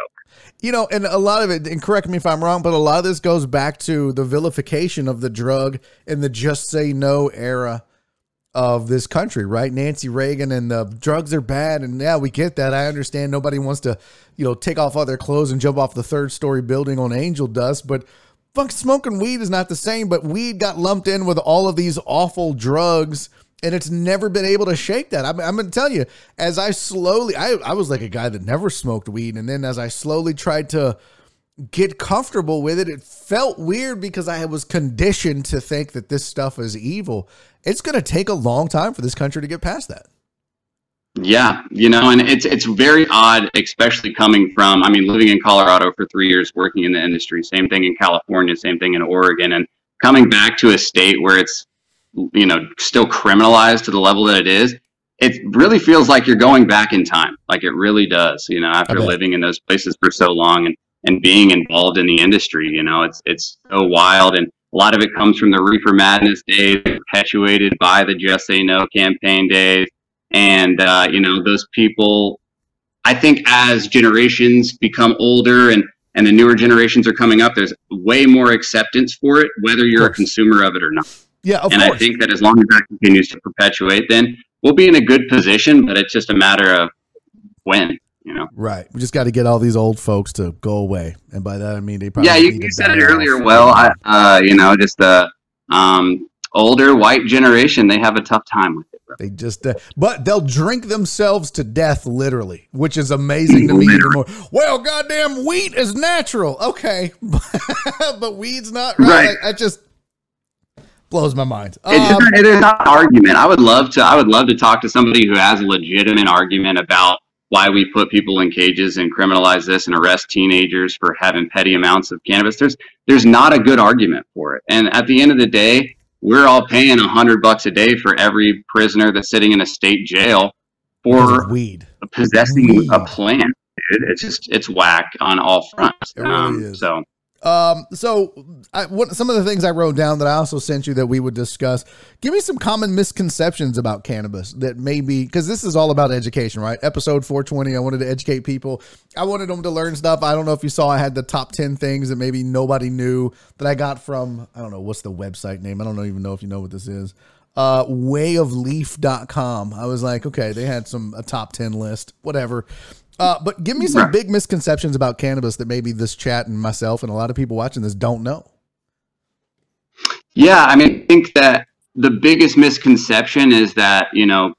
You know, and a lot of it, and correct me if I'm wrong, but a lot of this goes back to the vilification of the drug in the just say no era of this country, right? Nancy Reagan and the drugs are bad. And yeah, we get that. I understand nobody wants to, you know, take off all their clothes and jump off the third story building on angel dust, but fuck, smoking weed is not the same. But weed got lumped in with all of these awful drugs and it's never been able to shake that. I'm, I'm going to tell you, as I slowly, I, I was like a guy that never smoked weed. And then as I slowly tried to get comfortable with it, it felt weird because I was conditioned to think that this stuff is evil. It's going to take a long time for this country to get past that. Yeah, you know, and it's it's very odd, especially coming from. I mean, living in Colorado for three years, working in the industry. Same thing in California, same thing in Oregon, and coming back to a state where it's you know still criminalized to the level that it is it really feels like you're going back in time. Like it really does you know after living in those places for so long and and being involved in the industry you know it's it's so wild. And a lot of it comes from the reefer madness days perpetuated by the just say no campaign days. And uh, you know those people i think as generations become older and and the newer generations are coming up there's way more acceptance for it whether you're a consumer of it or not yeah, and course. I think that as long as that continues to perpetuate, then we'll be in a good position. But it's just a matter of when. You know? Right. We just got to get all these old folks to go away, and by that I mean they probably. Yeah, you, you said it earlier. Off. Well, I, uh, you know, just the um, older white generation, they have a tough time with it. Bro. They just, uh, but they'll drink themselves to death, literally, which is amazing to me more. Well, goddamn, wheat is natural, okay, but weed's not right. right. I, I just, blows my mind. Um, it, is, not an argument. I would love to. I would love to talk to somebody who has a legitimate argument about why we put people in cages and criminalize this and arrest teenagers for having petty amounts of cannabis. There's there's not a good argument for it. And at the end of the day, we're all paying a hundred bucks a day for every prisoner that's sitting in a state jail for weed possessing weed. a plant. Dude. It's just it's whack on all fronts. Really um, so um, so I, what, some of the things I wrote down that I also sent you that we would discuss. Give me some common misconceptions about cannabis that maybe because this is all about education, right? Episode 420. I wanted to educate people. I wanted them to learn stuff. I don't know if you saw I had the top 10 things that maybe nobody knew that I got from I don't know what's the website name. I don't even know if you know what this is. Uh, wayofleaf.com. I was like, okay, they had some a top 10 list, whatever. Uh, but give me some big misconceptions about cannabis that maybe this chat and myself and a lot of people watching this don't know. Yeah, I mean, I think that the biggest misconception is that you know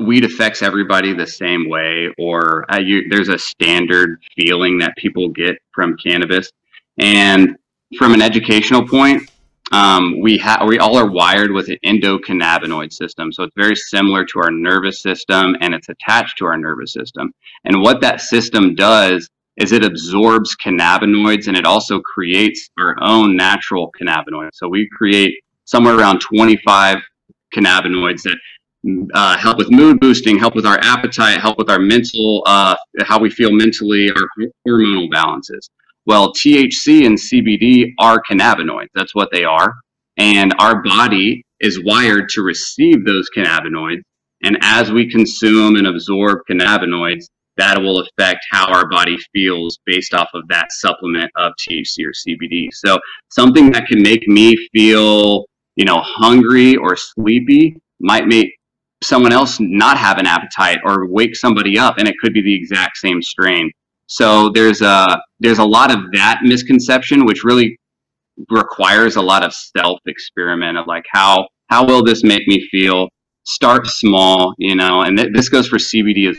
weed affects everybody the same way, or uh, you, there's a standard feeling that people get from cannabis. And from an educational point, um, we have we all are wired with an endocannabinoid system, so it's very similar to our nervous system, and it's attached to our nervous system. And what that system does is it absorbs cannabinoids, and it also creates our own natural cannabinoids. So we create somewhere around 25 cannabinoids that uh, help with mood boosting, help with our appetite, help with our mental, uh, how we feel mentally, our hormonal balances. Well, THC and CBD are cannabinoids. That's what they are. And our body is wired to receive those cannabinoids. And as we consume and absorb cannabinoids, that will affect how our body feels based off of that supplement of THC or CBD. So something that can make me feel, you know, hungry or sleepy might make someone else not have an appetite or wake somebody up and it could be the exact same strain. So there's a there's a lot of that misconception, which really requires a lot of self experiment of like how how will this make me feel? start small, you know, and th- this goes for CBD as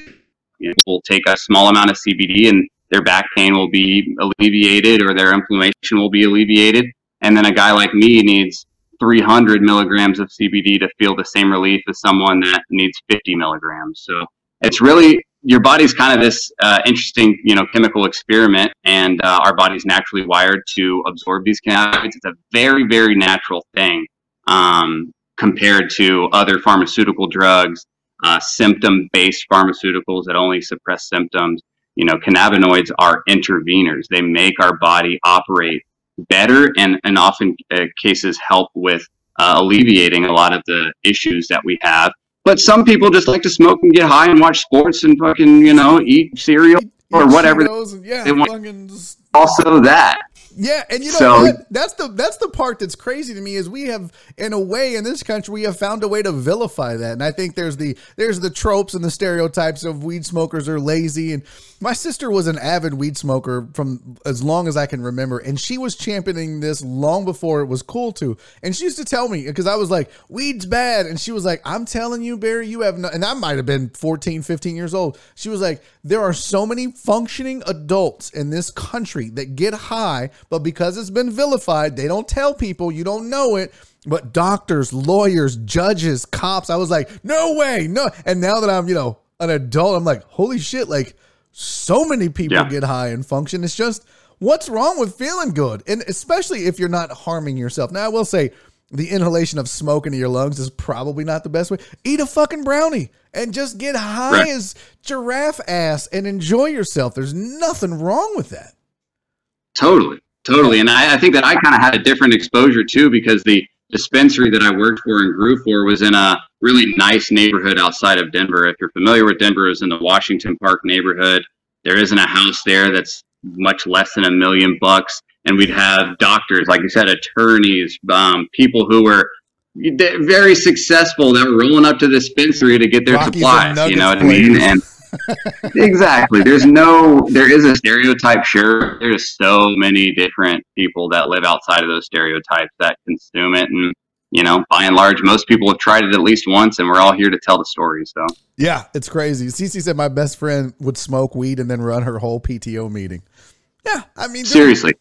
you know, will take a small amount of CBD and their back pain will be alleviated or their inflammation will be alleviated. And then a guy like me needs 300 milligrams of CBD to feel the same relief as someone that needs 50 milligrams. So it's really your body's kind of this uh, interesting, you know, chemical experiment, and uh, our body's naturally wired to absorb these cannabinoids. It's a very, very natural thing um, compared to other pharmaceutical drugs, uh, symptom-based pharmaceuticals that only suppress symptoms. You know, cannabinoids are interveners. They make our body operate better, and in often uh, cases help with uh, alleviating a lot of the issues that we have but some people just like to smoke and get high and watch sports and fucking, you know, eat cereal or whatever. yeah, they want. Also that. Yeah, and you know so, what? That's the that's the part that's crazy to me is we have in a way in this country we have found a way to vilify that. And I think there's the there's the tropes and the stereotypes of weed smokers are lazy and my sister was an avid weed smoker from as long as I can remember and she was championing this long before it was cool to. And she used to tell me because I was like, "Weed's bad." And she was like, "I'm telling you, Barry, you have no and I might have been 14, 15 years old. She was like, "There are so many functioning adults in this country that get high but because it's been vilified, they don't tell people, you don't know it. But doctors, lawyers, judges, cops, I was like, no way, no. And now that I'm, you know, an adult, I'm like, holy shit, like so many people yeah. get high and function. It's just, what's wrong with feeling good? And especially if you're not harming yourself. Now, I will say, the inhalation of smoke into your lungs is probably not the best way. Eat a fucking brownie and just get high right. as giraffe ass and enjoy yourself. There's nothing wrong with that. Totally. Totally. And I, I think that I kind of had a different exposure too because the dispensary that I worked for and grew for was in a really nice neighborhood outside of Denver. If you're familiar with Denver, it was in the Washington Park neighborhood. There isn't a house there that's much less than a million bucks. And we'd have doctors, like you said, attorneys, um, people who were very successful that were rolling up to the dispensary to get their Rockies supplies. You know what I mean? And exactly. There's no, there is a stereotype. Sure, there's so many different people that live outside of those stereotypes that consume it, and you know, by and large, most people have tried it at least once, and we're all here to tell the story. So yeah, it's crazy. Cece said my best friend would smoke weed and then run her whole PTO meeting. Yeah, I mean, seriously.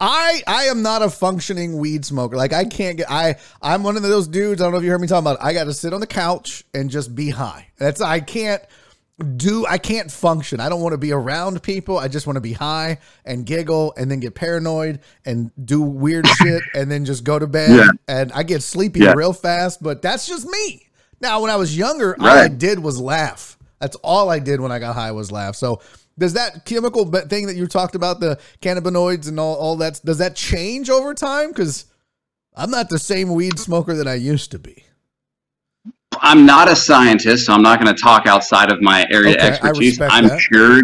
I I am not a functioning weed smoker. Like I can't get I I'm one of those dudes. I don't know if you heard me talking about. It. I got to sit on the couch and just be high. That's I can't do I can't function. I don't want to be around people. I just want to be high and giggle and then get paranoid and do weird shit and then just go to bed. Yeah. And I get sleepy yeah. real fast, but that's just me. Now, when I was younger, right. all I did was laugh. That's all I did when I got high was laugh. So, does that chemical thing that you talked about, the cannabinoids and all, all that, does that change over time? Because I'm not the same weed smoker that I used to be. I'm not a scientist, so I'm not going to talk outside of my area okay, expertise. I'm that. sure.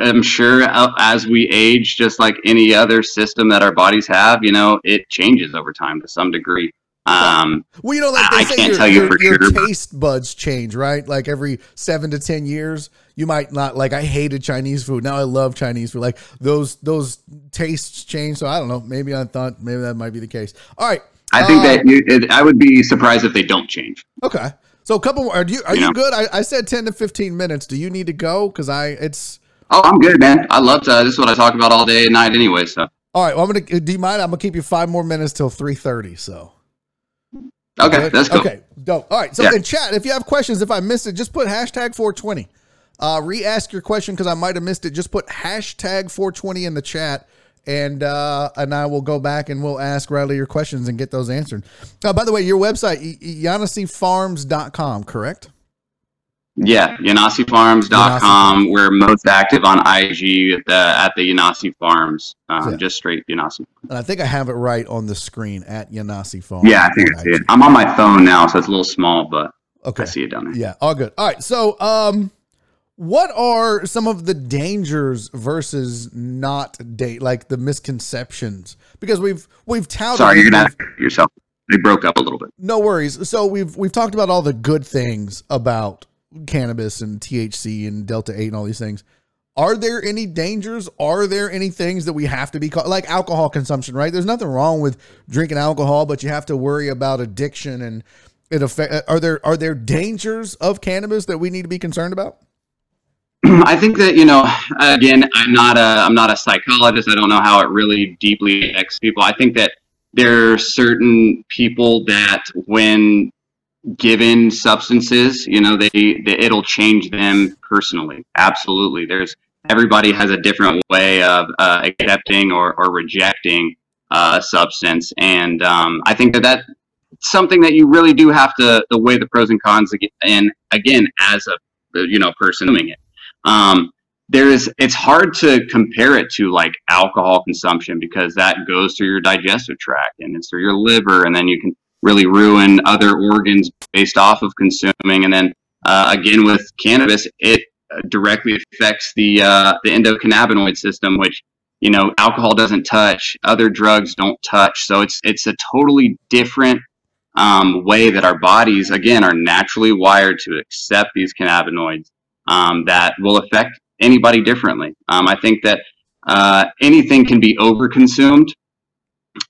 I'm sure as we age, just like any other system that our bodies have, you know, it changes over time to some degree. Um, well, you know, like they I say, your, your, your sure. taste buds change, right? Like every seven to ten years, you might not like. I hated Chinese food. Now I love Chinese food. Like those those tastes change. So I don't know. Maybe I thought maybe that might be the case. All right. I think uh, that you, it, I would be surprised if they don't change. Okay. So a couple more. Are you are you, you know? good? I, I said ten to fifteen minutes. Do you need to go? Because I it's. Oh, I'm good, man. I love to. This is what I talk about all day and night, anyway. So. All right. Well, I'm gonna. Do you mind? I'm gonna keep you five more minutes till three thirty. So. Okay, that's cool. Okay, dope. All right. So yeah. in chat, if you have questions, if I missed it, just put hashtag 420. Uh, re-ask your question because I might have missed it. Just put hashtag 420 in the chat and uh, and I will go back and we'll ask Riley your questions and get those answered. Uh, by the way, your website, yanasifarms.com, correct? Yeah, yanasifarms.com. We're most active on IG at the, at the Yanasi Farms, um, yeah. just straight Yanasi. And I think I have it right on the screen at Yanasi Farms. Yeah, I think I see it. I'm on my phone now, so it's a little small, but okay. I see it down there. Yeah, all good. All right, so um, what are some of the dangers versus not date like the misconceptions? Because we've we've touted sorry you're gonna ask yourself. They broke up a little bit. No worries. So we've we've talked about all the good things about cannabis and thc and delta 8 and all these things. Are there any dangers? Are there any things that we have to be caught like alcohol consumption right? There's nothing wrong with drinking alcohol but you have to worry about addiction and it affect? Uh, are there are there dangers of cannabis that we need to be concerned about? I think that you know, again, I'm not a I'm not a psychologist. I don't know how it really deeply affects people. I think that there are certain people that when given substances, you know, they, they it'll change them personally. Absolutely, there's everybody has a different way of uh, accepting or, or rejecting uh, a substance, and um, I think that that something that you really do have to the weigh the pros and cons again, and again as a you know person doing it um, there is it's hard to compare it to like alcohol consumption because that goes through your digestive tract and it's through your liver and then you can really ruin other organs based off of consuming. And then uh, again with cannabis it directly affects the uh, the endocannabinoid system which you know alcohol doesn't touch other drugs don't touch. So it's it's a totally different um, way that our bodies again are naturally wired to accept these cannabinoids um, that will affect anybody differently. Um, I think that uh, anything can be overconsumed.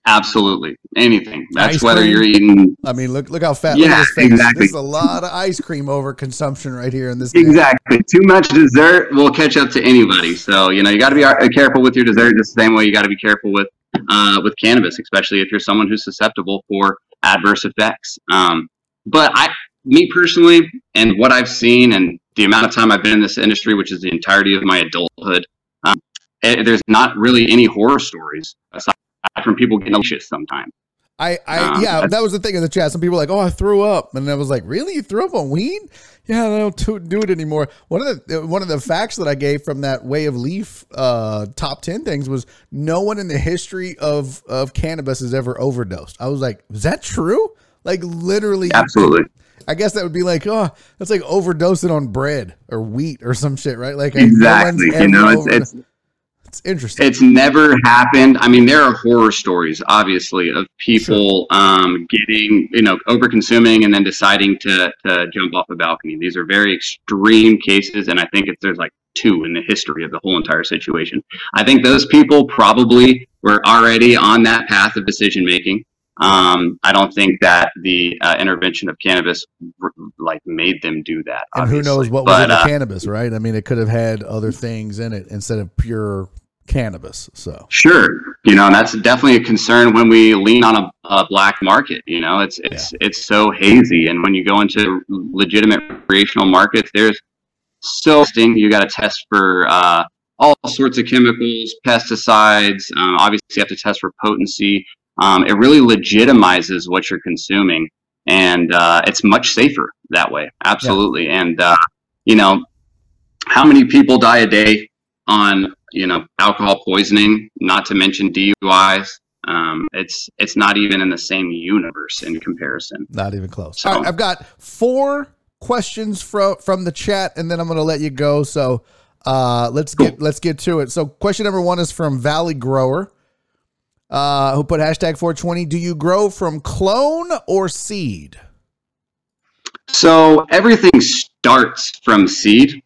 Absolutely, anything. That's Ice whether cream. you're eating. I mean, look look how fat. Yeah, look at his face. exactly. There's a lot of ice cream over consumption right here in this. Exactly. Too much dessert will catch up to anybody. So you know you got to be uh, careful with your dessert the same way you got to be careful with uh, with cannabis, especially if you're someone who's susceptible for adverse effects. Um, but I, me personally, and what I've seen, and the amount of time I've been in this industry, which is the entirety of my adulthood, um, eh, there's not really any horror stories aside from people getting malicious sometimes. I, I Um, yeah, that was the thing in the chat. Some people were like, "Oh, I threw up," and I was like, "Really? You threw up on weed?" Yeah, I don't do, do it anymore. One of the one of the facts that I gave from that Way of Leaf uh, top ten things was no one in the history of of cannabis has ever overdosed. I was like, "Is that true?" Like literally, Absolutely. I guess that would be like, oh, that's like overdosing on bread or wheat or some shit, right? Like Exactly. no You know, it's, it's it's interesting. it's never happened. I mean, there are horror stories, obviously, of people um, getting, you know, over consuming and then deciding to, to jump off a balcony. These are very extreme cases, and I think it's, there's like two in the history of the whole entire situation. I think those people probably were already on that path of decision making. Um, I don't think that the uh, intervention of cannabis like made them do that. and who knows what was But, in the uh, cannabis, right? I mean, it could have had other things in it instead of pure cannabis. So Sure, you know, and that's definitely a concern when we lean on a, a black market. You know, it's it's it's so hazy, and when you go into legitimate recreational markets, there's so you got to test for uh, all sorts of chemicals, pesticides. Um, obviously, you have to test for potency. Um, it really legitimizes what you're consuming, and uh, it's much safer that way. Absolutely, and uh, you know, how many people die a day on you know alcohol poisoning? Not to mention DUIs. Um, it's it's not even in the same universe in comparison. not even close. So- All right, I've got four questions from from the chat, and then I'm going to let you go. So uh, let's get let's get to it. So question number one is from Valley Grower, uh, who put hashtag 420. Do you grow from clone or seed? So everything starts from seed,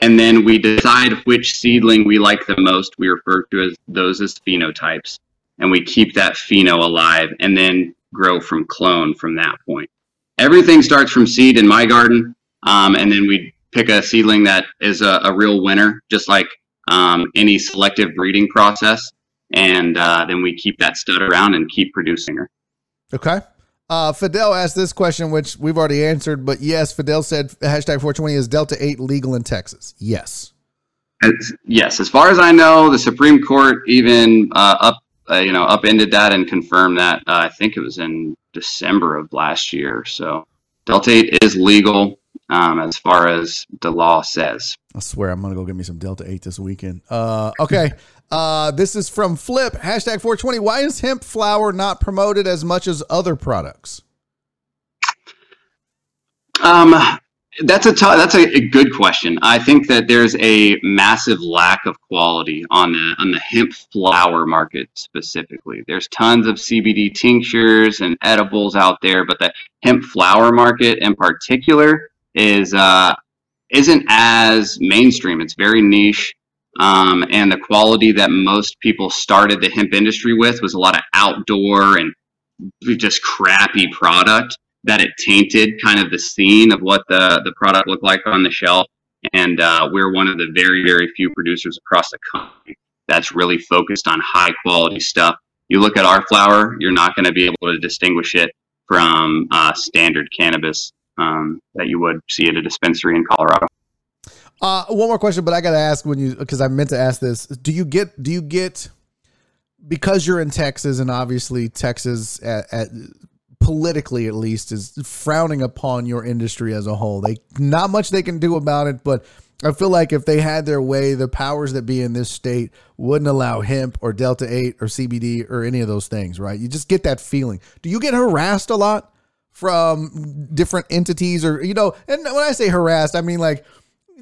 and then we decide which seedling we like the most. We refer to as those as phenotypes, and we keep that pheno alive, and then grow from clone from that point. Everything starts from seed in my garden, um, and then we pick a seedling that is a, a real winner, just like um, any selective breeding process, and uh, then we keep that stud around and keep producing her. Okay. Uh, Fidel asked this question, which we've already answered, but yes, Fidel said hashtag 420 is Delta 8 legal in Texas. Yes. As, yes, as far as I know, the Supreme Court even uh, up, uh, you know, upended that and confirmed that. Uh, I think it was in December of last year. So Delta 8 is legal um, as far as the law says. I swear I'm gonna go get me some Delta 8 this weekend. Uh, okay. Uh, this is from Flip hashtag 420. Why is hemp flower not promoted as much as other products? Um, that's a t- that's a, a good question. I think that there's a massive lack of quality on the on the hemp flower market specifically. There's tons of CBD tinctures and edibles out there, but the hemp flower market in particular is uh, isn't as mainstream. It's very niche. Um, and the quality that most people started the hemp industry with was a lot of outdoor and just crappy product that it tainted kind of the scene of what the the product looked like on the shelf. And uh, we're one of the very very few producers across the country that's really focused on high quality stuff. You look at our flower, you're not going to be able to distinguish it from uh, standard cannabis um, that you would see at a dispensary in Colorado. Uh, one more question, but I got to ask when you because I meant to ask this. Do you get do you get because you're in Texas and obviously Texas at, at politically at least is frowning upon your industry as a whole. They not much they can do about it, but I feel like if they had their way, the powers that be in this state wouldn't allow hemp or Delta 8 or CBD or any of those things, right? You just get that feeling. Do you get harassed a lot from different entities or, you know, and when I say harassed, I mean like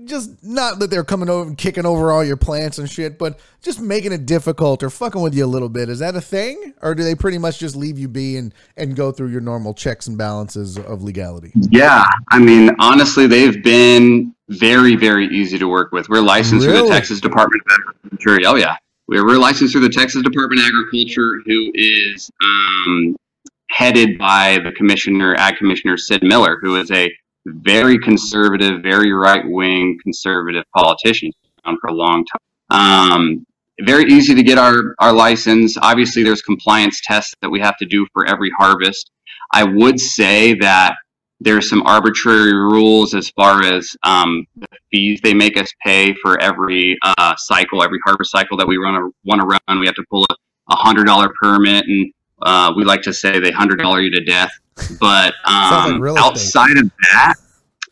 just not that they're coming over and kicking over all your plants and shit, but just making it difficult or fucking with you a little bit. Is that a thing, or do they pretty much just leave you be and and go through your normal checks and balances of legality? Yeah, I mean, honestly, they've been very, very easy to work with. We're licensed really? through the Texas Department of Agriculture. Oh yeah, we're, we're licensed through the Texas Department of Agriculture, who is um, headed by the commissioner, Ag Commissioner Sid Miller, who is a very conservative, very right wing conservative politician for a long time. Um, very easy to get our, our license. Obviously, there's compliance tests that we have to do for every harvest. I would say that there's some arbitrary rules as far as um, the fees they make us pay for every uh, cycle, every harvest cycle that we run a, want to run. We have to pull a, a hundred dollar permit, and uh, we like to say they hundred dollar you to death. But um, like outside of that,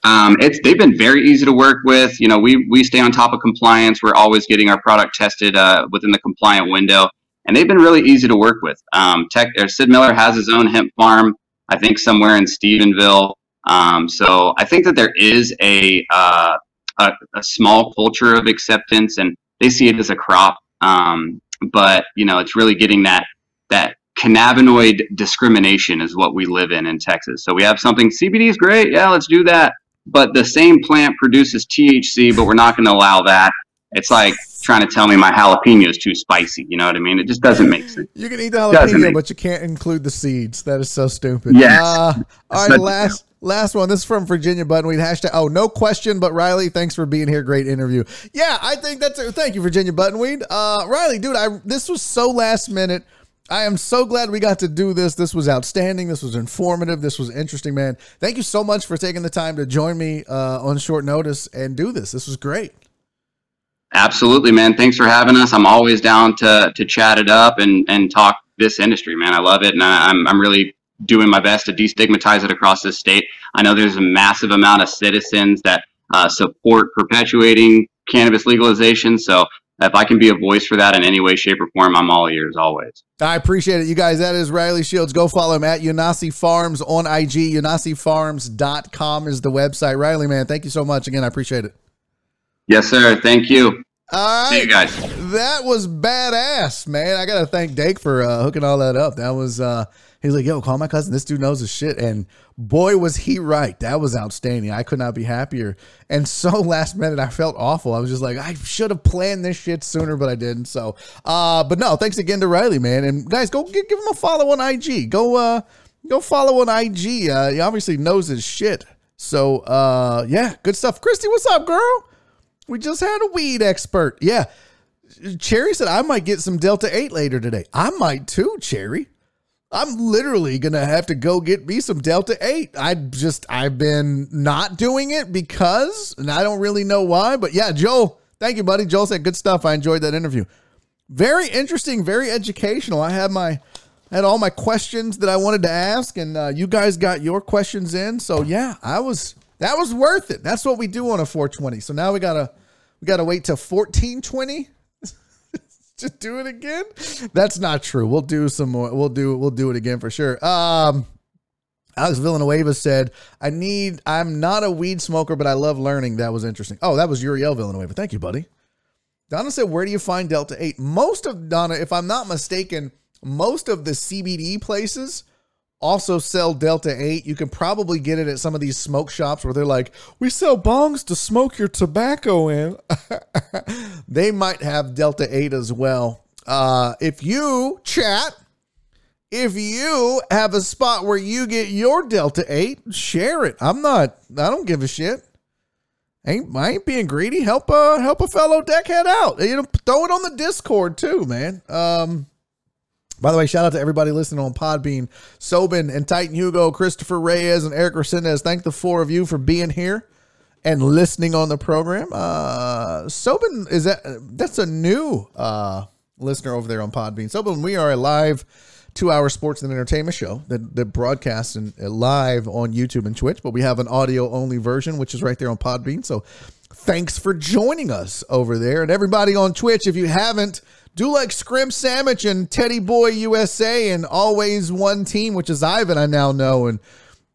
um, it's they've been very easy to work with. You know, we we stay on top of compliance. We're always getting our product tested uh, within the compliant window, and they've been really easy to work with. Um, Tech, Sid Miller has his own hemp farm, I think somewhere in Stephenville. Um, so I think that there is a, uh, a, a small culture of acceptance, and they see it as a crop. Um, but you know, it's really getting that that cannabinoid discrimination is what we live in in Texas. So we have something CBD is great, yeah, let's do that. But the same plant produces THC, but we're not going to allow that. It's like trying to tell me my jalapeno is too spicy. You know what I mean? It just doesn't make sense. You can eat the jalapeno, but you can't include the seeds. That is so stupid. Yes. Uh, all right, last last one. This is from Virginia Buttonweed. Hashtag. Oh, no question. But Riley, thanks for being here. Great interview. Yeah, I think that's. A, thank you, Virginia Buttonweed. Uh, Riley, dude, I this was so last minute. I am so glad we got to do this. This was outstanding. This was informative. This was interesting, man. Thank you so much for taking the time to join me uh, on short notice and do this. This was great. Absolutely, man. Thanks for having us. I'm always down to to chat it up and and talk this industry, man. I love it, and I, I'm I'm really doing my best to destigmatize it across the state. I know there's a massive amount of citizens that uh, support perpetuating cannabis legalization, so if I can be a voice for that in any way, shape, or form, I'm all ears always. I appreciate it. You guys, that is Riley Shields. Go follow him at Yanasi Farms on IG. YanasiFarms.com is the website. Riley, man, thank you so much. Again, I appreciate it. Yes, sir. Thank you. All right. See you guys. That was badass, man. I got to thank Dake for uh, hooking all that up. That was. Uh, He's like, yo, call my cousin. This dude knows his shit. And boy, was he right. That was outstanding. I could not be happier. And so last minute, I felt awful. I was just like, I should have planned this shit sooner, but I didn't. So, uh, but no, thanks again to Riley, man. And guys, go give, give him a follow on IG. Go, uh, go follow on IG. Uh, he obviously knows his shit. So, uh, yeah, good stuff. Christy, what's up, girl? We just had a weed expert. Yeah. Cherry said I might get some Delta 8 later today. I might too, Cherry. I'm literally gonna have to go get me some Delta 8. I just I've been not doing it because, and I don't really know why, but yeah, Joel, thank you, buddy. Joel said good stuff. I enjoyed that interview. Very interesting, very educational. I had my had all my questions that I wanted to ask, and uh, you guys got your questions in. So yeah, I was that was worth it. That's what we do on a 420. So now we gotta we gotta wait till 1420 to do it again? That's not true. We'll do some more. We'll do we'll do it again for sure. Um Alex Villanueva said, I need I'm not a weed smoker, but I love learning. That was interesting. Oh, that was Uriel Villanueva. Thank you, buddy. Donna said, Where do you find Delta 8? Most of Donna, if I'm not mistaken, most of the CBD places also sell Delta 8. You can probably get it at some of these smoke shops where they're like, we sell bongs to smoke your tobacco in. they might have Delta 8 as well. Uh, if you chat, if you have a spot where you get your Delta 8, share it. I'm not, I don't give a shit. Ain't I ain't being greedy. Help a help a fellow deckhead out. You know, throw it on the Discord too, man. Um by the way, shout out to everybody listening on Podbean, Sobin and Titan Hugo, Christopher Reyes, and Eric Resendez. Thank the four of you for being here and listening on the program. Uh Sobin is that that's a new uh listener over there on Podbean. Sobin, we are a live two hour sports and entertainment show that, that broadcasts in, uh, live on YouTube and Twitch, but we have an audio only version, which is right there on Podbean. So thanks for joining us over there. And everybody on Twitch, if you haven't, do like Scrimp Sandwich and Teddy Boy USA and Always One Team, which is Ivan, I now know. And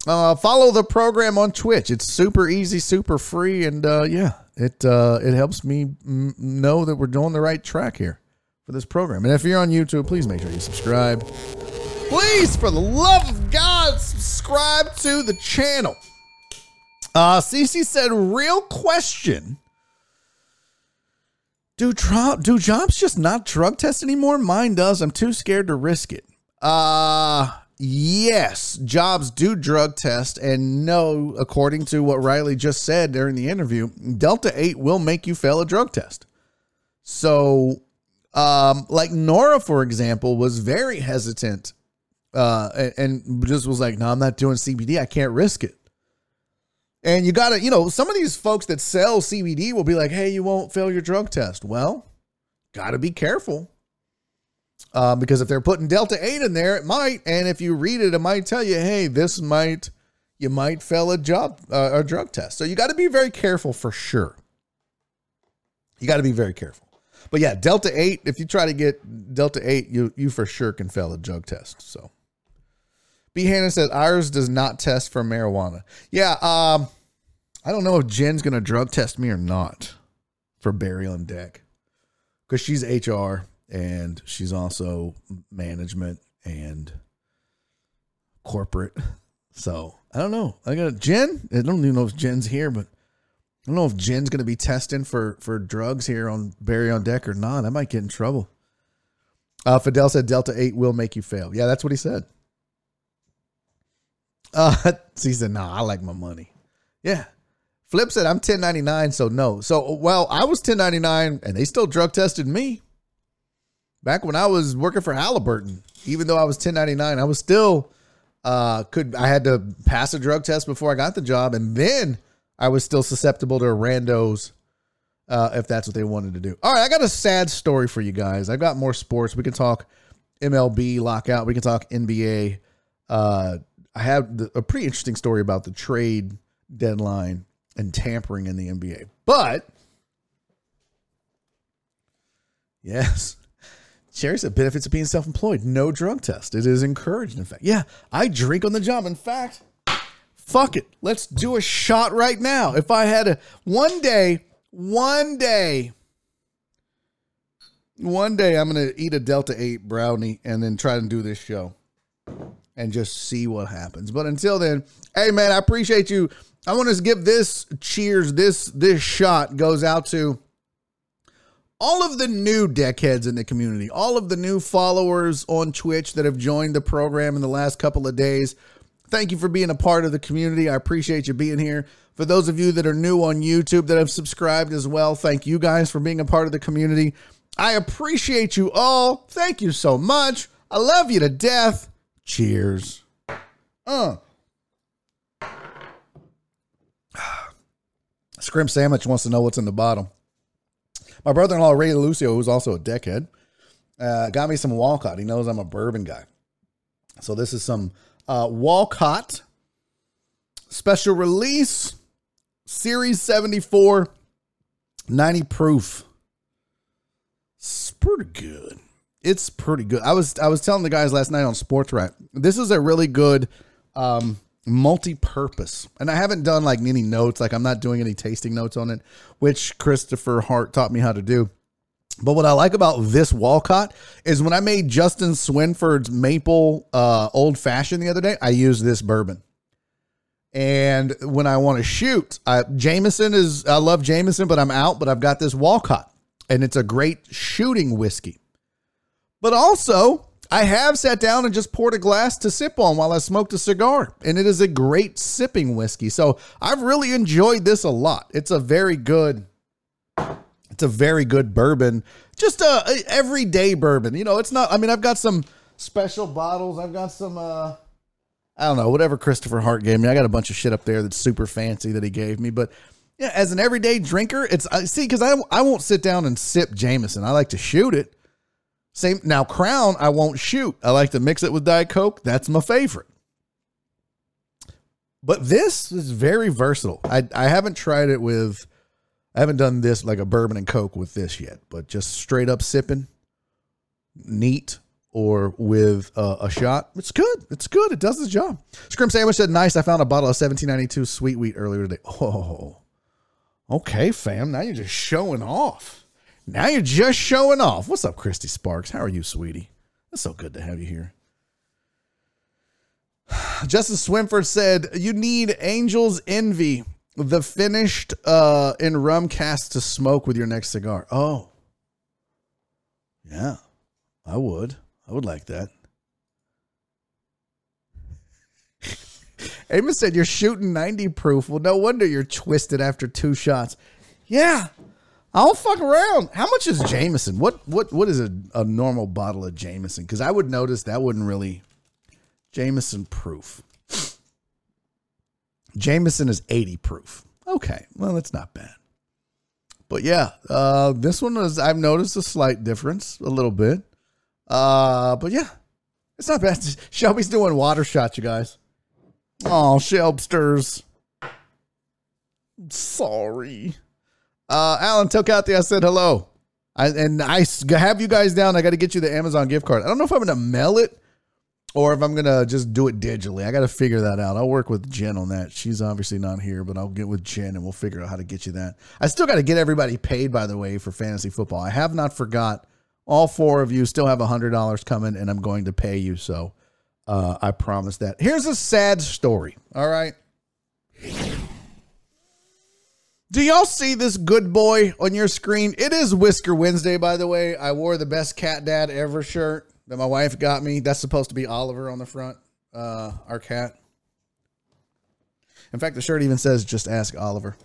uh, follow the program on Twitch. It's super easy, super free, and uh, yeah, it uh, it helps me m- know that we're doing the right track here for this program. And if you're on YouTube, please make sure you subscribe. Please, for the love of God, subscribe to the channel. Uh, CC said, real question. Do, tro- do jobs just not drug test anymore? Mine does. I'm too scared to risk it. Uh, yes, jobs do drug test. And no, according to what Riley just said during the interview, Delta 8 will make you fail a drug test. So um, like Nora, for example, was very hesitant uh, and, and just was like, no, I'm not doing CBD. I can't risk it. And you got to, you know, some of these folks that sell CBD will be like, hey, you won't fail your drug test. Well, got to be careful. Um, because if they're putting Delta 8 in there, it might. And if you read it, it might tell you, hey, this might, you might fail a job, uh, a drug test. So you got to be very careful for sure. You got to be very careful. But yeah, Delta 8, if you try to get Delta 8, you you for sure can fail a drug test. So B Hannon said ours does not test for marijuana. Yeah, um I don't know if Jen's gonna drug test me or not for Barry on deck. Because she's HR and she's also management and corporate. So I don't know. I got Jen. I don't even know if Jen's here, but I don't know if Jen's to be testing for for drugs here on Barry on deck or not. I might get in trouble. Uh, Fidel said Delta 8 will make you fail. Yeah, that's what he said. Uh, he said, no, nah, I like my money. Yeah. Flip said, I'm 1099, so no. So, well, I was 1099 and they still drug tested me. Back when I was working for Halliburton, even though I was 1099, I was still, uh, could, I had to pass a drug test before I got the job. And then I was still susceptible to randos uh, if that's what they wanted to do. All right, I got a sad story for you guys. I've got more sports. We can talk MLB lockout. We can talk NBA. Uh, I have the, a pretty interesting story about the trade deadline and tampering in the NBA. But yes, Cherry said benefits of being self-employed. No drug test. It is encouraged. In fact, yeah, I drink on the job. In fact, fuck it. Let's do a shot right now. If I had a one day, one day, one day I'm going to eat a Delta 8 brownie and then try and do this show and just see what happens. But until then, hey man, I appreciate you. I want to give this cheers, this this shot goes out to all of the new deckheads in the community, all of the new followers on Twitch that have joined the program in the last couple of days. Thank you for being a part of the community. I appreciate you being here. For those of you that are new on YouTube that have subscribed as well, thank you guys for being a part of the community. I appreciate you all. Thank you so much. I love you to death. Cheers. Uh. Scrimp Sandwich wants to know what's in the bottom. My brother in law, Ray Lucio, who's also a deckhead, uh, got me some Walcott. He knows I'm a bourbon guy. So this is some uh, Walcott special release series 74 90 proof it's pretty good it's pretty good i was i was telling the guys last night on sports right this is a really good um multi-purpose and i haven't done like any notes like i'm not doing any tasting notes on it which christopher hart taught me how to do but what I like about this Walcott is when I made Justin Swinford's maple uh, old fashioned the other day, I used this bourbon. And when I want to shoot, I, Jameson is, I love Jameson, but I'm out, but I've got this Walcott and it's a great shooting whiskey. But also, I have sat down and just poured a glass to sip on while I smoked a cigar, and it is a great sipping whiskey. So I've really enjoyed this a lot. It's a very good, it's a very good bourbon, just a, a everyday bourbon. You know, it's not. I mean, I've got some special bottles. I've got some. uh I don't know, whatever Christopher Hart gave me. I got a bunch of shit up there that's super fancy that he gave me, but yeah, as an everyday drinker, it's I see because I I won't sit down and sip Jameson. I like to shoot it. Same now, Crown, I won't shoot. I like to mix it with Diet Coke. That's my favorite. But this is very versatile. I, I haven't tried it with, I haven't done this like a bourbon and Coke with this yet, but just straight up sipping, neat, or with a shot. It's good. It's good. It does the job. Scrimp Sandwich said, nice. I found a bottle of 1792 sweet wheat earlier today. Oh, okay, fam. Now you're just showing off. Now you're just showing off. What's up, Christy Sparks? How are you, sweetie? It's so good to have you here. Justin Swinford said, You need Angel's Envy, the finished uh, in rum cast to smoke with your next cigar. Oh. Yeah, I would. I would like that. Amos said, You're shooting 90 proof. Well, no wonder you're twisted after two shots. Yeah, I'll fuck around. How much is Jameson? What what what is a, a normal bottle of Jameson? Because I would notice that wouldn't really Jameson proof. Jameson is 80 proof. Okay, well that's not bad. But yeah, uh, this one is I've noticed a slight difference, a little bit. Uh, but yeah, it's not bad. Shelby's doing water shots, you guys. Oh, Shelbsters. Sorry. Uh, Alan Tokati, I said hello. I, and I have you guys down. I got to get you the Amazon gift card. I don't know if I'm going to mail it or if I'm going to just do it digitally. I got to figure that out. I'll work with Jen on that. She's obviously not here, but I'll get with Jen and we'll figure out how to get you that. I still got to get everybody paid, by the way, for fantasy football. I have not forgot. All four of you still have $100 coming, and I'm going to pay you. So uh, I promise that. Here's a sad story. All right. Do y'all see this good boy on your screen? It is Whisker Wednesday, by the way. I wore the best cat dad ever shirt that my wife got me. That's supposed to be Oliver on the front, uh, our cat. In fact, the shirt even says just ask Oliver.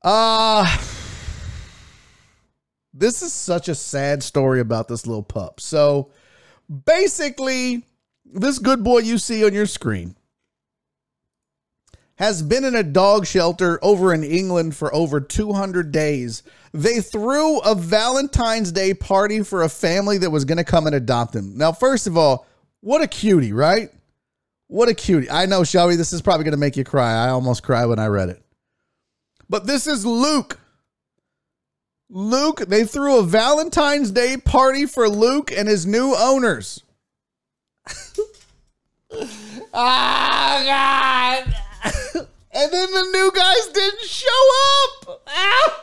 Uh this is such a sad story about this little pup. So basically, this good boy you see on your screen has been in a dog shelter over in England for over 200 days. They threw a Valentine's Day party for a family that was going to come and adopt him. Now, first of all, what a cutie, right? What a cutie. I know, Shelby, this is probably going to make you cry. I almost cried when I read it. But this is Luke. Luke, they threw a Valentine's Day party for Luke and his new owners. Oh, God. and then the new guys didn't show up. Ah!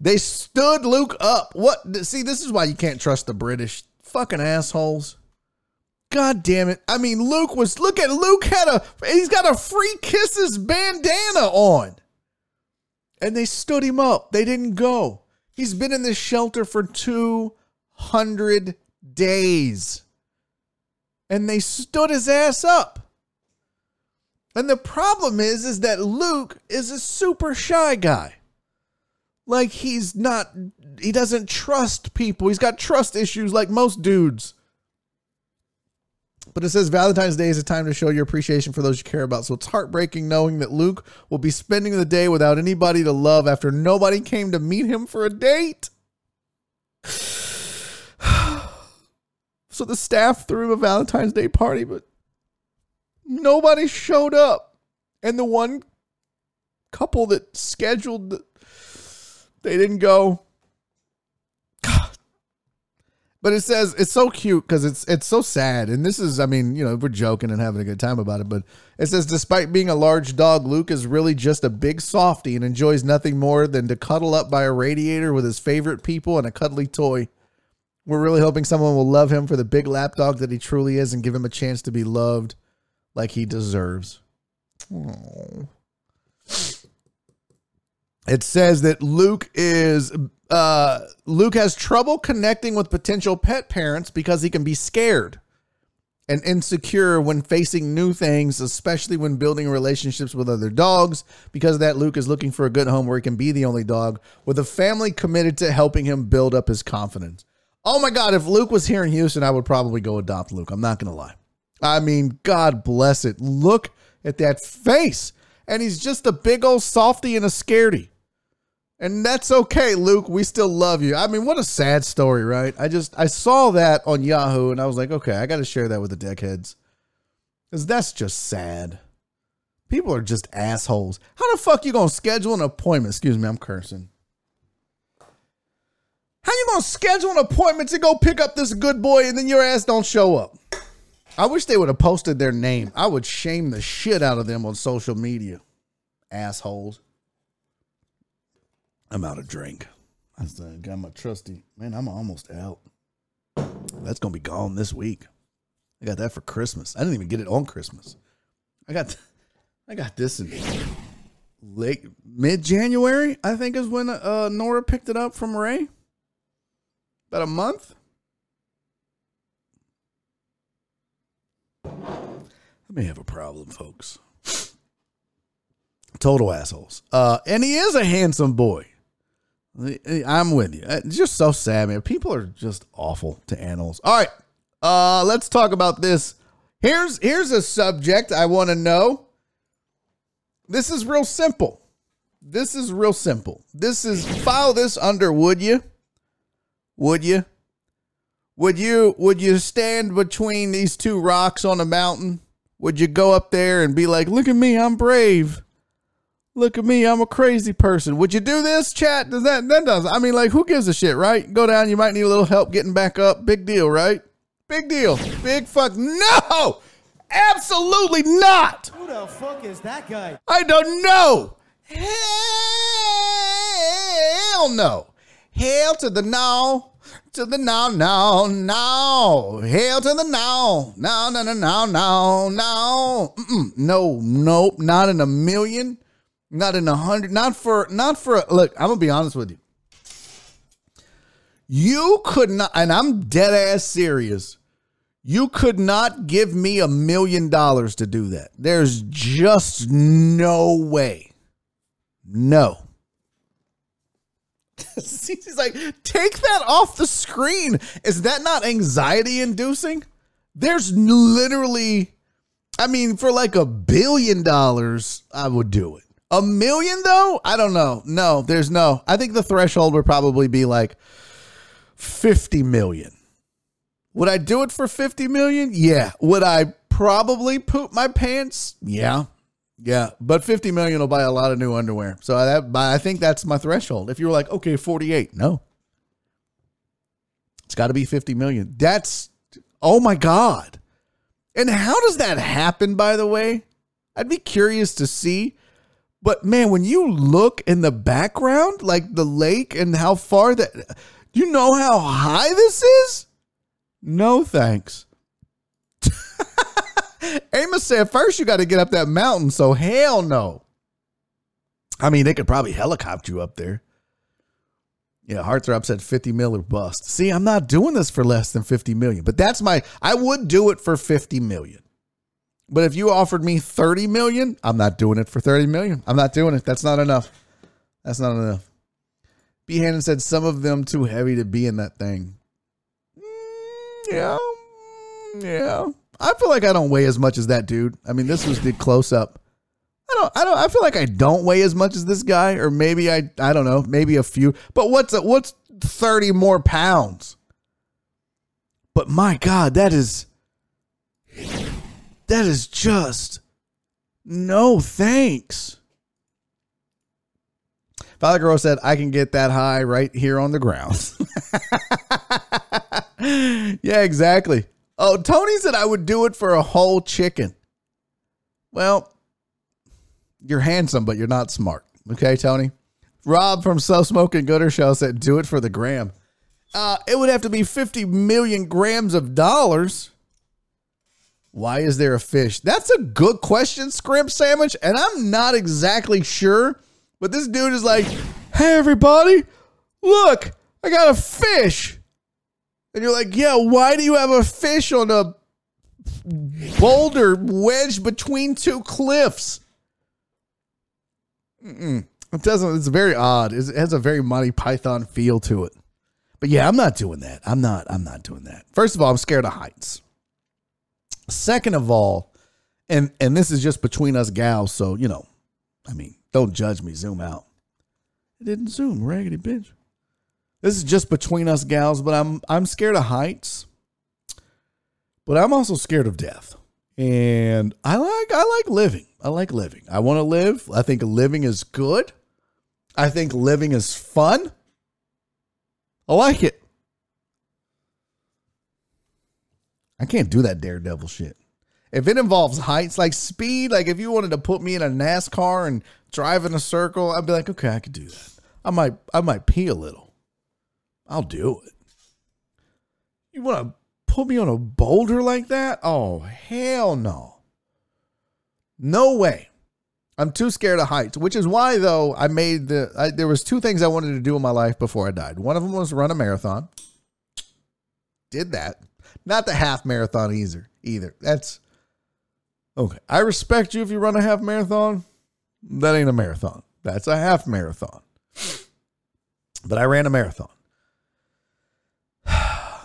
They stood Luke up. What? See, this is why you can't trust the British fucking assholes. God damn it. I mean, Luke was, look at Luke had a, he's got a free kisses bandana on. And they stood him up. They didn't go. He's been in this shelter for 200 days. And they stood his ass up. And the problem is, is that Luke is a super shy guy. Like he's not, he doesn't trust people. He's got trust issues like most dudes. But it says Valentine's Day is a time to show your appreciation for those you care about. So it's heartbreaking knowing that Luke will be spending the day without anybody to love after nobody came to meet him for a date. so the staff threw a Valentine's Day party, but Nobody showed up. And the one couple that scheduled, the, they didn't go. God. But it says it's so cute because it's it's so sad, and this is I mean you know we're joking and having a good time about it, but it says despite being a large dog, Luke is really just a big softy and enjoys nothing more than to cuddle up by a radiator with his favorite people and a cuddly toy. We're really hoping someone will love him for the big lapdog that he truly is and give him a chance to be loved like he deserves. Aww. it says that Luke is uh, Luke has trouble connecting with potential pet parents because he can be scared and insecure when facing new things, especially when building relationships with other dogs. Because of that, Luke is looking for a good home where he can be the only dog with a family committed to helping him build up his confidence. Oh my God, if Luke was here in Houston, I would probably go adopt Luke. I'm not going to lie. I mean, God bless it. Look at that face. And he's just a big old softy and a scaredy. And that's okay, Luke. We still love you. I mean, what a sad story, right? I just I saw that on Yahoo and I was like, okay, I got to share that with the deckheads. Cuz that's just sad. People are just assholes. How the fuck you to schedule an appointment? Excuse me, I'm cursing. How you to schedule an appointment to go pick up this good boy and then your ass don't show up? I wish they would have posted their name. I would shame the shit out of them on social media. Assholes. I'm out of drink. I got my trusty. Man, I'm almost out. That's gonna be gone this week. I got that for Christmas. I didn't even get it on Christmas. I got, I got this in late mid January. I think is when uh, Nora picked it up from Ray. About a month. I may have a problem, folks. Total assholes. Uh, and he is a handsome boy. I'm with you. It's just so sad, man. People are just awful to animals. All right. Uh let's talk about this. Here's here's a subject I want to know. This is real simple. This is real simple. This is file this under would you? Would you? Would you would you stand between these two rocks on a mountain? Would you go up there and be like, "Look at me, I'm brave." Look at me, I'm a crazy person. Would you do this, chat? Does that that does? I mean, like, who gives a shit, right? Go down, you might need a little help getting back up. Big deal, right? Big deal. Big fuck. No, absolutely not. Who the fuck is that guy? I don't know. Hell no. Hell to the no. To the now, now, now. Hail to the now, now, now, now, now, no, no. Mm-mm. No, nope. Not in a million. Not in a hundred. Not for. Not for. Look, I'm gonna be honest with you. You could not, and I'm dead ass serious. You could not give me a million dollars to do that. There's just no way. No. He's like, take that off the screen. Is that not anxiety inducing? There's literally, I mean, for like a billion dollars, I would do it. A million though? I don't know. No, there's no. I think the threshold would probably be like 50 million. Would I do it for 50 million? Yeah. Would I probably poop my pants? Yeah. Yeah, but 50 million will buy a lot of new underwear. So that I think that's my threshold. If you were like, "Okay, 48." No. It's got to be 50 million. That's oh my god. And how does that happen by the way? I'd be curious to see but man, when you look in the background, like the lake and how far that, you know how high this is? No thanks. Amos said, first you got to get up that mountain, so hell no. I mean, they could probably helicopter you up there. Yeah, Heartthrob said 50 mil or bust. See, I'm not doing this for less than 50 million, but that's my, I would do it for 50 million. But if you offered me 30 million, I'm not doing it for 30 million. I'm not doing it. That's not enough. That's not enough. B. Hannon said some of them too heavy to be in that thing. Mm, yeah. Yeah. I feel like I don't weigh as much as that dude. I mean, this was the close up. I don't I don't I feel like I don't weigh as much as this guy or maybe I I don't know, maybe a few. But what's a, what's 30 more pounds? But my god, that is that is just no thanks. Father Girl said, I can get that high right here on the ground. yeah, exactly. Oh, Tony said I would do it for a whole chicken. Well, you're handsome, but you're not smart. Okay, Tony? Rob from So Smoking Gooder Show said, do it for the gram. Uh, it would have to be 50 million grams of dollars. Why is there a fish? That's a good question, Scrimp Sandwich. And I'm not exactly sure But this dude is like, hey, everybody, look, I got a fish. And you're like, yeah, why do you have a fish on a boulder wedged between two cliffs? Mm-mm. It doesn't, it's very odd. It has a very Monty Python feel to it. But yeah, I'm not doing that. I'm not, I'm not doing that. First of all, I'm scared of heights. Second of all, and and this is just between us gals, so you know, I mean, don't judge me. Zoom out. It didn't zoom, raggedy bitch. This is just between us gals, but I'm I'm scared of heights. But I'm also scared of death. And I like I like living. I like living. I want to live. I think living is good. I think living is fun. I like it. I can't do that daredevil shit. If it involves heights like speed, like if you wanted to put me in a NASCAR and drive in a circle, I'd be like, okay, I could do that. I might I might pee a little. I'll do it. You want to put me on a boulder like that? Oh, hell no. No way. I'm too scared of heights, which is why though I made the I, there was two things I wanted to do in my life before I died. One of them was run a marathon. Did that. Not the half marathon either. Either. That's okay. I respect you if you run a half marathon. That ain't a marathon. That's a half marathon. But I ran a marathon.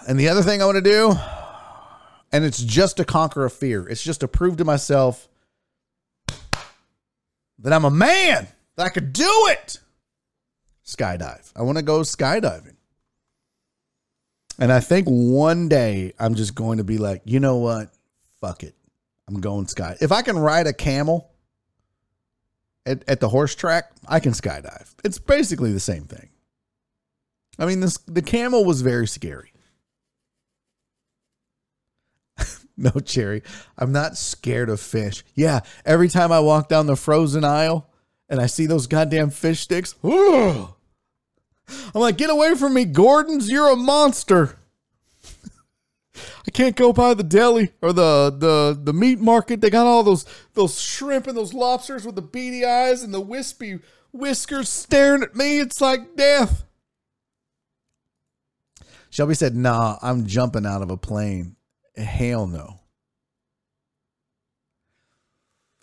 And the other thing I want to do, and it's just to conquer a fear, it's just to prove to myself that I'm a man, that I could do it. Skydive. I want to go skydiving. And I think one day I'm just going to be like, you know what? Fuck it. I'm going sky. If I can ride a camel at, at the horse track, I can skydive. It's basically the same thing. I mean, this the camel was very scary. no, Cherry. I'm not scared of fish. Yeah, every time I walk down the frozen aisle and I see those goddamn fish sticks, I'm like, get away from me, Gorton's. You're a monster. I can't go by the deli or the, the the meat market. They got all those those shrimp and those lobsters with the beady eyes and the wispy whiskers staring at me. It's like death. Shelby said, "Nah, I'm jumping out of a plane." Hell no.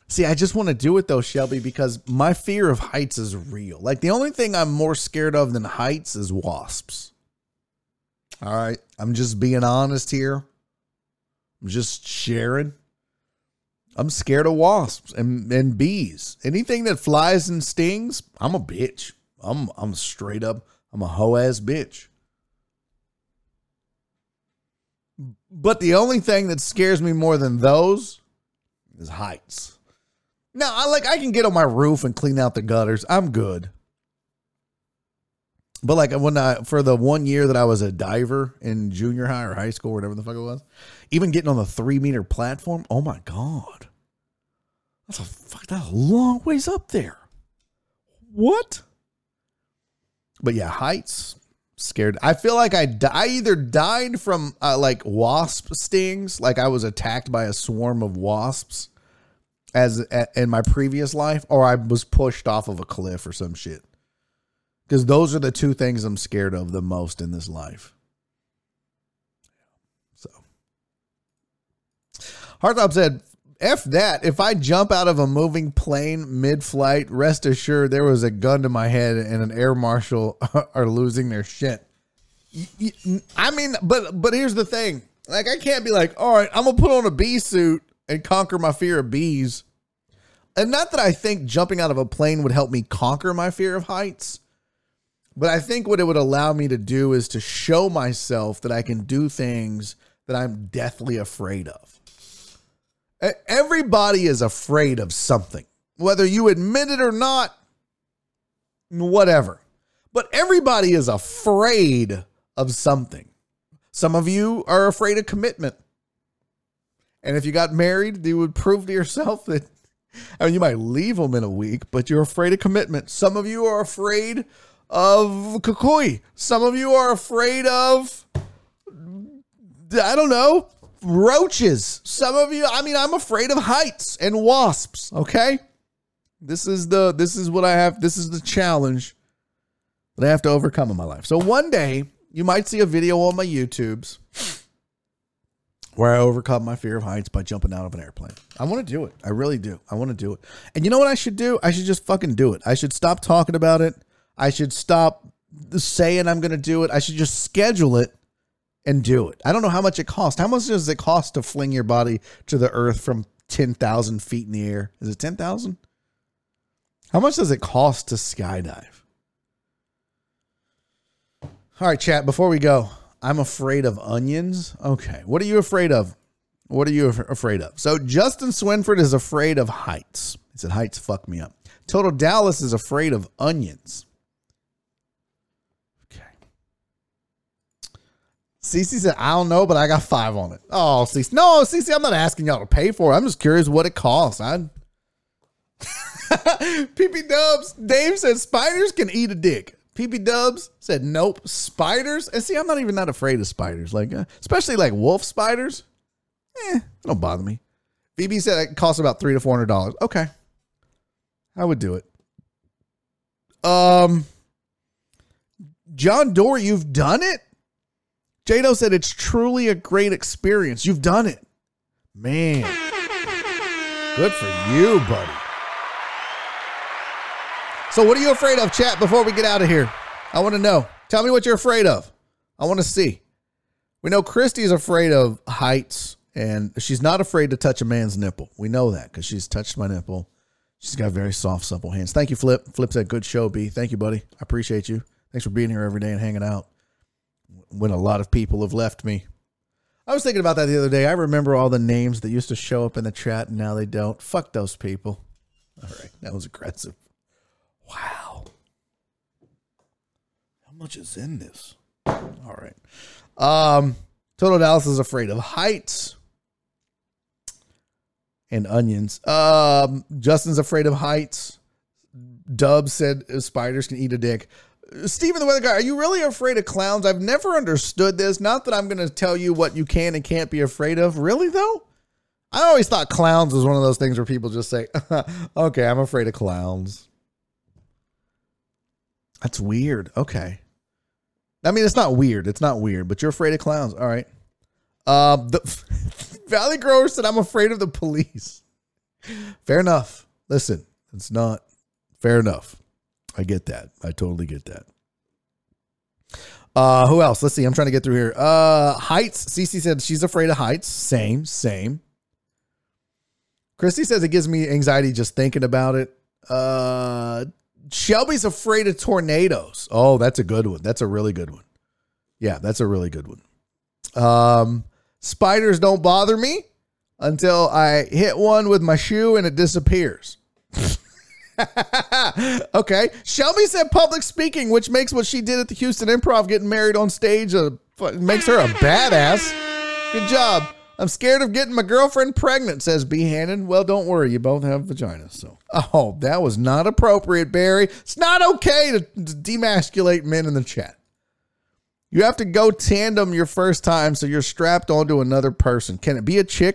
See, I just want to do it though, Shelby, because my fear of heights is real. Like the only thing I'm more scared of than heights is wasps. All right, I'm just being honest here. I'm just sharing. I'm scared of wasps and, and bees. Anything that flies and stings, I'm a bitch. I'm I'm straight up. I'm a hoe ass bitch. But the only thing that scares me more than those is heights. Now, I like I can get on my roof and clean out the gutters. I'm good. But like when I for the one year that I was a diver in junior high or high school, or whatever the fuck it was, even getting on the three meter platform, oh my god, that's a fuck that's a long ways up there. What? But yeah, heights scared. I feel like I I either died from uh, like wasp stings, like I was attacked by a swarm of wasps as in my previous life, or I was pushed off of a cliff or some shit. Because those are the two things I'm scared of the most in this life. So, Hardtop said, F that. If I jump out of a moving plane mid flight, rest assured there was a gun to my head and an air marshal are losing their shit. I mean, but but here's the thing. Like I can't be like, all right, I'm gonna put on a bee suit and conquer my fear of bees. And not that I think jumping out of a plane would help me conquer my fear of heights, but I think what it would allow me to do is to show myself that I can do things that I'm deathly afraid of. Everybody is afraid of something, whether you admit it or not, whatever. But everybody is afraid of something. Some of you are afraid of commitment. And if you got married, you would prove to yourself that I mean, you might leave them in a week, but you're afraid of commitment. Some of you are afraid of kukui. Some of you are afraid of, I don't know, roaches. Some of you, I mean, I'm afraid of heights and wasps, okay? This is the this is what I have. This is the challenge that I have to overcome in my life. So one day you might see a video on my YouTubes where I overcome my fear of heights by jumping out of an airplane. I want to do it. I really do. I want to do it. And you know what I should do? I should just fucking do it. I should stop talking about it. I should stop saying I'm going to do it. I should just schedule it and do it. I don't know how much it costs. How much does it cost to fling your body to the earth from 10,000 feet in the air? Is it 10,000? How much does it cost to skydive? All right, chat, before we go, I'm afraid of onions. Okay. What are you afraid of? What are you af- afraid of? So, Justin Swinford is afraid of heights. He said, Heights fuck me up. Total Dallas is afraid of onions. Cece said, I don't know, but I got five on it. Oh, Cece. No, Cece, I'm not asking y'all to pay for it. I'm just curious what it costs. I PP Dubs, Dave said spiders can eat a dick. PP Dubs said nope. Spiders, and see, I'm not even that afraid of spiders. Like, uh, especially like wolf spiders. Eh, don't bother me. VB said it costs about three to four hundred dollars. Okay, I would do it. Um, John Doerr, you've done it. Jado said it's truly a great experience. You've done it, man. Good for you, buddy. So, what are you afraid of, chat, before we get out of here? I want to know. Tell me what you're afraid of. I want to see. We know Christy's afraid of heights, and she's not afraid to touch a man's nipple. We know that because she's touched my nipple. She's got very soft, supple hands. Thank you, Flip. Flip said, good show, B. Thank you, buddy. I appreciate you. Thanks for being here every day and hanging out when a lot of people have left me. I was thinking about that the other day. I remember all the names that used to show up in the chat, and now they don't. Fuck those people. All right, that was aggressive. Wow. How much is in this? All right. Um, Total Dallas is afraid of heights and onions. Um, Justin's afraid of heights. Dub said spiders can eat a dick. Steven the Weather Guy, are you really afraid of clowns? I've never understood this. Not that I'm going to tell you what you can and can't be afraid of. Really, though? I always thought clowns was one of those things where people just say, okay, I'm afraid of clowns. That's weird. Okay. I mean, it's not weird. It's not weird, but you're afraid of clowns. All right. Uh, the Valley Grower said, I'm afraid of the police. Fair enough. Listen, it's not fair enough. I get that. I totally get that. Uh, who else? Let's see. I'm trying to get through here. Uh, heights. Cece said she's afraid of heights. Same, same. Christy says it gives me anxiety just thinking about it. Uh, Shelby's afraid of tornadoes. Oh, that's a good one. That's a really good one. Yeah, that's a really good one. Um, spiders don't bother me until I hit one with my shoe and it disappears. okay. Shelby said public speaking, which makes what she did at the Houston Improv getting married on stage a, makes her a badass. Good job. I'm scared of getting my girlfriend pregnant, says B. Hannon. Well, don't worry. You both have vaginas. So, oh, that was not appropriate, Barry. It's not okay to, to demasculate men in the chat. You have to go tandem your first time so you're strapped onto another person. Can it be a chick